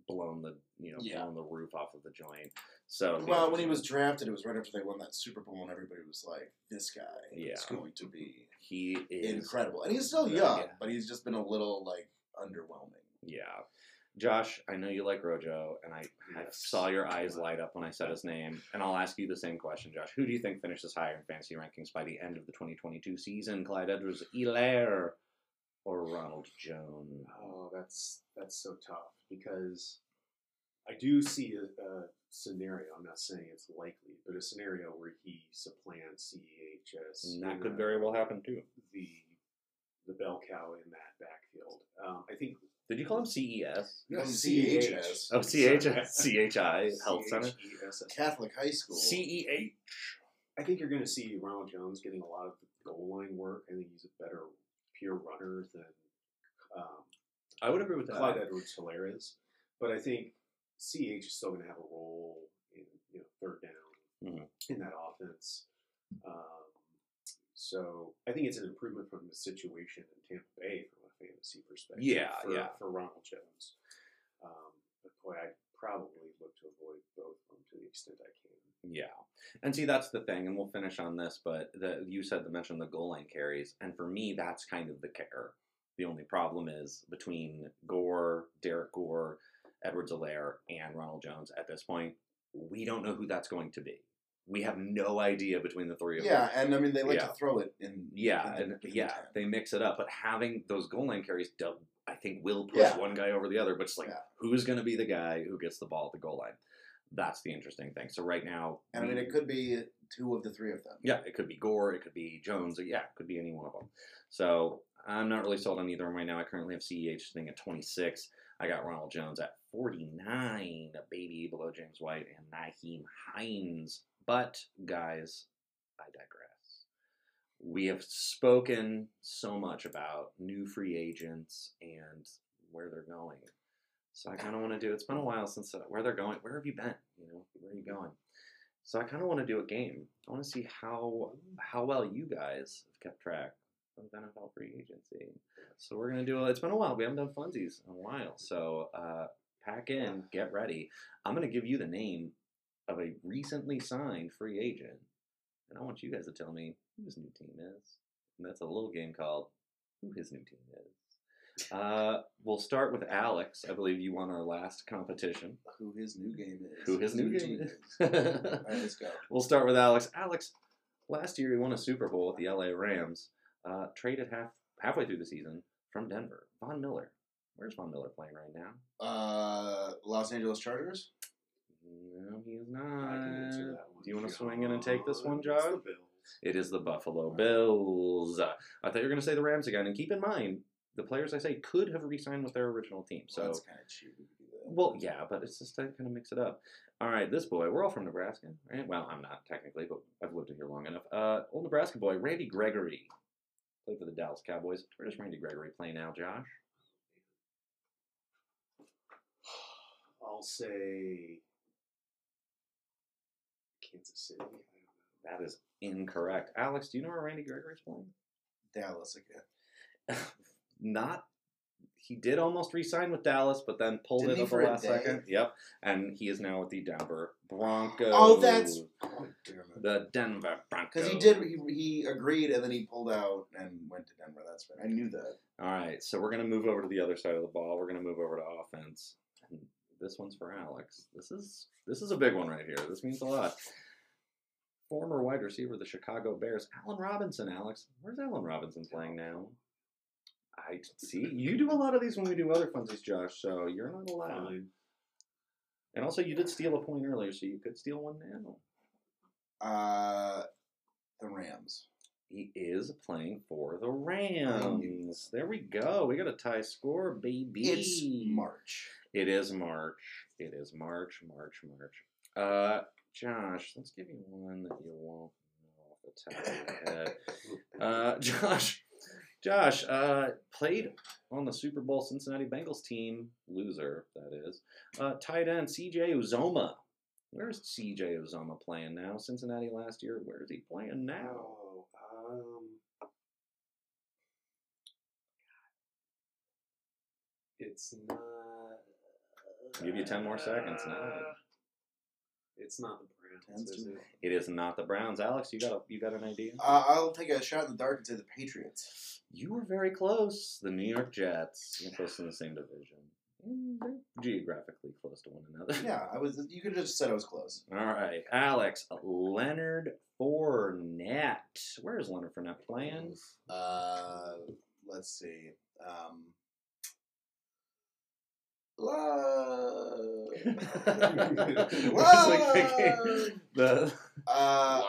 Speaker 2: blown the you know
Speaker 3: Yeah.
Speaker 2: blown the roof off of the joint. So
Speaker 3: Well, when he was drafted, it was right after they won that Super Bowl, and everybody was like, "This guy
Speaker 2: Yeah.
Speaker 3: is going to be
Speaker 2: he is
Speaker 3: incredible." And he's still
Speaker 2: Yeah.
Speaker 3: young, but he's just been a little like underwhelming.
Speaker 2: Yeah. Josh, I know you like Rojo, and I, I saw your eyes light up when I said his name. And I'll ask you the same question, Josh. Who do you think finishes higher in fantasy rankings by the end of the 2022 season? Clyde Edwards Helaire or Ronald Jones?
Speaker 4: Oh, that's that's so tough because I do see a, a scenario. I'm not saying it's likely, but a scenario where he supplants CEHS.
Speaker 2: And that could
Speaker 4: a-
Speaker 2: very well happen too.
Speaker 4: The the bell cow in that backfield. Um, I think
Speaker 2: Did you call him CES?
Speaker 3: No,
Speaker 4: CEH.
Speaker 3: CHS.
Speaker 2: Oh, CH, CHI Health Center?
Speaker 3: Catholic high school.
Speaker 2: CEH.
Speaker 4: I think you're going to see Ronald Jones getting a lot of goal line work. I think he's a better pure runner than um,
Speaker 2: I would agree with that.
Speaker 4: Clyde Edwards Helaire is. But I think CH is still going to have a role in you know third down
Speaker 2: Mhm.
Speaker 4: in that offense. Um, so I think it's an improvement from the situation in Tampa Bay from a fantasy perspective.
Speaker 2: Yeah,
Speaker 4: for,
Speaker 2: yeah.
Speaker 4: For Ronald Jones, um, but boy, I probably look to avoid both of them to the extent I can.
Speaker 2: Yeah, and see that's the thing, and we'll finish on this. But the you said to mention the goal line carries, and for me, that's kind of the kicker. The only problem is between Gore, Derrick Gore, Edwards Helaire, and Ronald Jones. At this point, we don't know who that's going to be. We have no idea between the three of them.
Speaker 3: Yeah, and I mean they like
Speaker 2: Yeah.
Speaker 3: to throw it in.
Speaker 2: Yeah,
Speaker 3: in
Speaker 2: and yeah,
Speaker 3: ten.
Speaker 2: they mix it up. But having those goal line carries, I think, will push
Speaker 3: Yeah.
Speaker 2: one guy over the other. But it's like, who's going to be the guy who gets the ball at the goal line? That's the interesting thing. So right now,
Speaker 3: And I mean, it could be two of the three of them.
Speaker 2: yeah, it could be Gore, it could be Jones, yeah, it could be any one of them. So I'm not really sold on either of them right now. I currently have CEH sitting at 26. I got Ronald Jones at 49, a baby below James White and Nyheim Hines. But guys, I digress. We have spoken so much about new free agents and where they're going. So I kind of want to do. It's been a while since uh, where they're going. Where have you been? You know, where are you going? So I kind of want to do a game. I want to see how how well you guys have kept track of NFL free agency. So we're gonna do. A, it's been a while. We haven't done funsies in a while. So uh, pack in, get ready. I'm gonna give you the name of a recently signed free agent, and I want you guys to tell me who his new team is. And that's a little game called Who His New Team Is. Uh, we'll start with Alex. I believe you won our last competition.
Speaker 3: Who his new game is.
Speaker 2: Who his new game
Speaker 3: team
Speaker 2: is.
Speaker 3: All right, let's go.
Speaker 2: We'll start with Alex. Alex, last year he won a Super Bowl with the LA Rams. Uh, traded half halfway through the season from Denver. Von Miller. Where's Von Miller playing right now?
Speaker 3: Uh, Los Angeles Chargers.
Speaker 2: No, he is
Speaker 4: I can answer
Speaker 2: not. Do you want to swing in and take this one, Josh? It is the Buffalo Bills. I thought you were going to say the Rams again. And keep in mind, the players I say could have re-signed with their original team. So,
Speaker 3: that's kind of cheap. if you do that.
Speaker 2: well, yeah, but it's just to kind of mix it up. All right, this boy, we're all from Nebraska, right? Well, I'm not technically, but I've lived here long enough. Uh, old Nebraska boy, Randy Gregory, played for the Dallas Cowboys. Where does Randy Gregory play now, Josh?
Speaker 4: I'll say Kansas City. I don't know.
Speaker 2: That is incorrect. Alex, do you know where Randy Gregory's playing?
Speaker 3: Dallas again.
Speaker 2: not he did almost re-sign with Dallas, but then pulled
Speaker 3: Didn't
Speaker 2: it at the last second. Yep, and he is now with the Denver Broncos.
Speaker 3: Oh, that's oh,
Speaker 2: the Denver Broncos.
Speaker 3: Because he did, he, he agreed, and then he pulled out and went to Denver. That's right. I knew that.
Speaker 2: All right, so we're gonna move over to the other side of the ball. We're gonna move over to offense. And this one's for Alex. This is this is a big one right here. This means a lot. Former wide receiver of the Chicago Bears, Allen Robinson. Alex, where's Allen Robinson playing now? I see you do a lot of these when we do other funsies, Josh. So you're not allowed.
Speaker 4: Fine.
Speaker 2: And also, you did steal a point earlier, so you could steal one now.
Speaker 3: Uh, the Rams.
Speaker 2: He is playing for the Rams. There we go. We got a tie score, baby.
Speaker 3: It's March.
Speaker 2: It is March. It is March, March, March. Uh, Josh, let's give you one that you won't know off the top of your head. Uh, Josh, Josh, uh, played on the Super Bowl Cincinnati Bengals team, loser that is. Uh, tight end C.J. Uzomah. Where's C.J. Uzomah playing now? Cincinnati last year. Where is he playing now?
Speaker 4: Oh, um, it's not.
Speaker 2: Give you 10 more seconds now.
Speaker 4: Uh, It's not the Is
Speaker 3: too-
Speaker 4: it?
Speaker 2: Is not the Browns. Alex, you got a, you got an idea?
Speaker 3: Uh, I'll take a shot in the dark and say the Patriots.
Speaker 2: You were very close. The New York Jets. You're close in the same division. They're geographically close to one another.
Speaker 3: Yeah, I was. You could have just said I was close.
Speaker 2: All right, Alex Leonard Fournette. Where is Leonard Fournette playing?
Speaker 3: Uh, let's see. Um, la-
Speaker 2: I like thinking the.
Speaker 3: uh,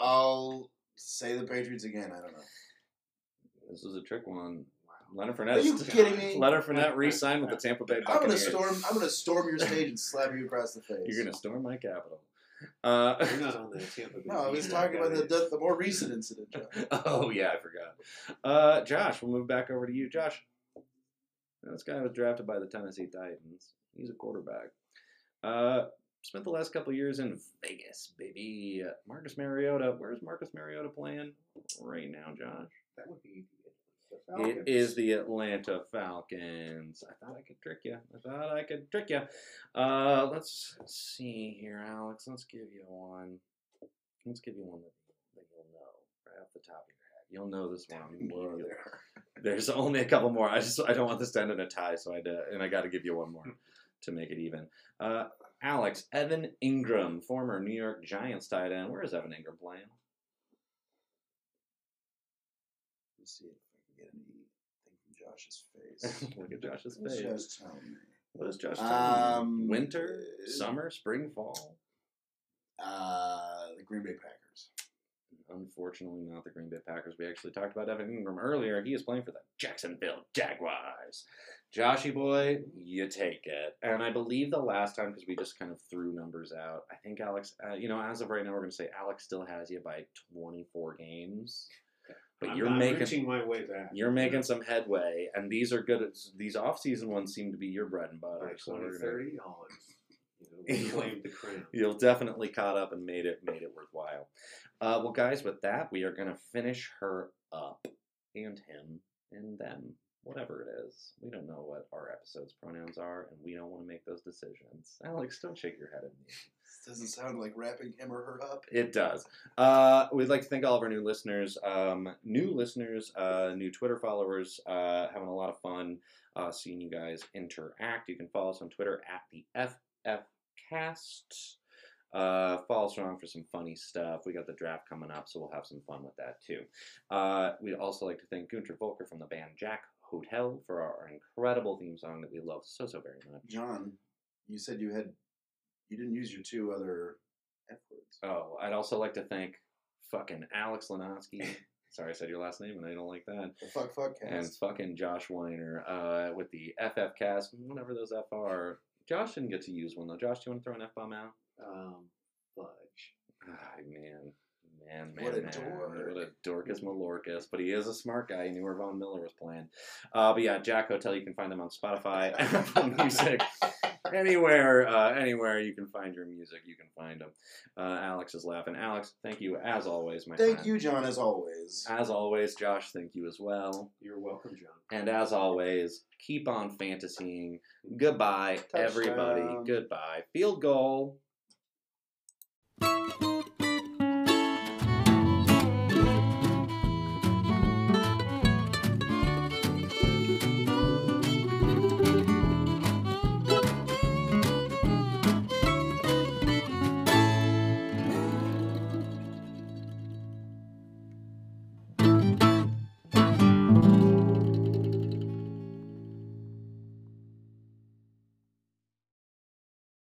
Speaker 3: I'll say the Patriots again. I don't know.
Speaker 2: This was a trick one. Leonard Fournette.
Speaker 3: Are you kidding me?
Speaker 2: Leonard Fournette re-signed with the Tampa Bay Buccaneers.
Speaker 3: I'm gonna storm. I'm gonna storm your stage and slap you across the face.
Speaker 2: You're gonna storm my capital. Uh,
Speaker 4: You're not on the Tampa Bay.
Speaker 3: No, I was talking about the, the, the more recent incident. Jon.
Speaker 2: oh yeah, I forgot. Uh, Josh, we'll move back over to you, Josh. This guy was drafted by the Tennessee Titans. He's a quarterback. Uh, spent the last couple years in Vegas, baby. Marcus Mariota. Where's Marcus Mariota playing right now, Josh?
Speaker 4: That would be the
Speaker 2: It
Speaker 4: Falcons.
Speaker 2: is the Atlanta Falcons. I thought I could trick you. I thought I could trick you. Uh, let's see here, Alex. Let's give you one. Let's give you one that, that you'll know right off the top of your head. You'll know this one
Speaker 3: More
Speaker 2: immediately.
Speaker 3: there.
Speaker 2: There's only a couple more. I just I don't want this to end in a tie, so I to, and I got to give you one more to make it even. Uh, Alex Evan Engram, former New York Giants tight end. Where is Evan Engram playing?
Speaker 3: Let's see if I can get anything from Josh's face.
Speaker 2: Look at Josh's face.
Speaker 3: Josh telling me?
Speaker 2: What is Josh telling
Speaker 3: Um?
Speaker 2: Winter,
Speaker 3: uh,
Speaker 2: summer, spring, fall.
Speaker 3: Uh, the Green Bay Packers
Speaker 2: unfortunately not the Green Bay Packers. We actually talked about Evan Engram earlier. He is playing for the Jacksonville Jaguars. Joshy boy, you take it. And I believe the last time, because we just kind of threw numbers out, I think Alex, uh, you know, as of right now, we're going to say Alex still has you by 24 games. But
Speaker 4: I'm
Speaker 2: you're making
Speaker 4: my way back.
Speaker 2: You're making some headway, and these are good. These off-season ones seem to be your bread and butter.
Speaker 4: By so 2030, You'll,
Speaker 2: you'll definitely caught up and made it made it worthwhile. Uh, well, guys, with that, we are going to finish her up and him and them, whatever it is. We don't know what our episode's pronouns are, and we don't want to make those decisions. Alex, don't shake your head at me.
Speaker 3: Doesn't sound like wrapping him or her up.
Speaker 2: It does. Uh, we'd like to thank all of our new listeners, um, new listeners, uh, new Twitter followers, uh, having a lot of fun uh, seeing you guys interact. You can follow us on Twitter at the FF FFcast. Uh, fall strong for some funny stuff. We got the draft coming up, so we'll have some fun with that too. Uh, we'd also like to thank Gunter Volker from the band Jack Hotel for our incredible theme song that we love so so very much.
Speaker 3: Jon, you said you had you didn't use your two other F words.
Speaker 2: Oh, I'd also like to thank fucking Alex Lenotsky. Sorry, I said your last name and I don't like that.
Speaker 3: The fuck fuck cast.
Speaker 2: And fucking Josh Weiner uh, with the FF cast, whatever those F are. Josh didn't get to use one though. Josh, do you want to throw an F bomb out?
Speaker 4: Um, fudge.
Speaker 2: Ah, man. Man, man,
Speaker 3: What a
Speaker 2: man.
Speaker 3: dork.
Speaker 2: What a dorcas malorcas. But he is a smart guy. He knew where Von Miller was playing. Uh, but yeah, Jack Hotel, you can find them on Spotify, Apple Music, anywhere, uh, anywhere you can find your music, you can find them. Uh, Alex is laughing. Alex, thank you as always, my
Speaker 3: Thank
Speaker 2: friend.
Speaker 3: you, Jon, as always.
Speaker 2: As always, Josh, thank you as well.
Speaker 4: You're welcome, Jon.
Speaker 2: And as always, keep on fantasying. Goodbye, everybody. Goodbye. Field goal.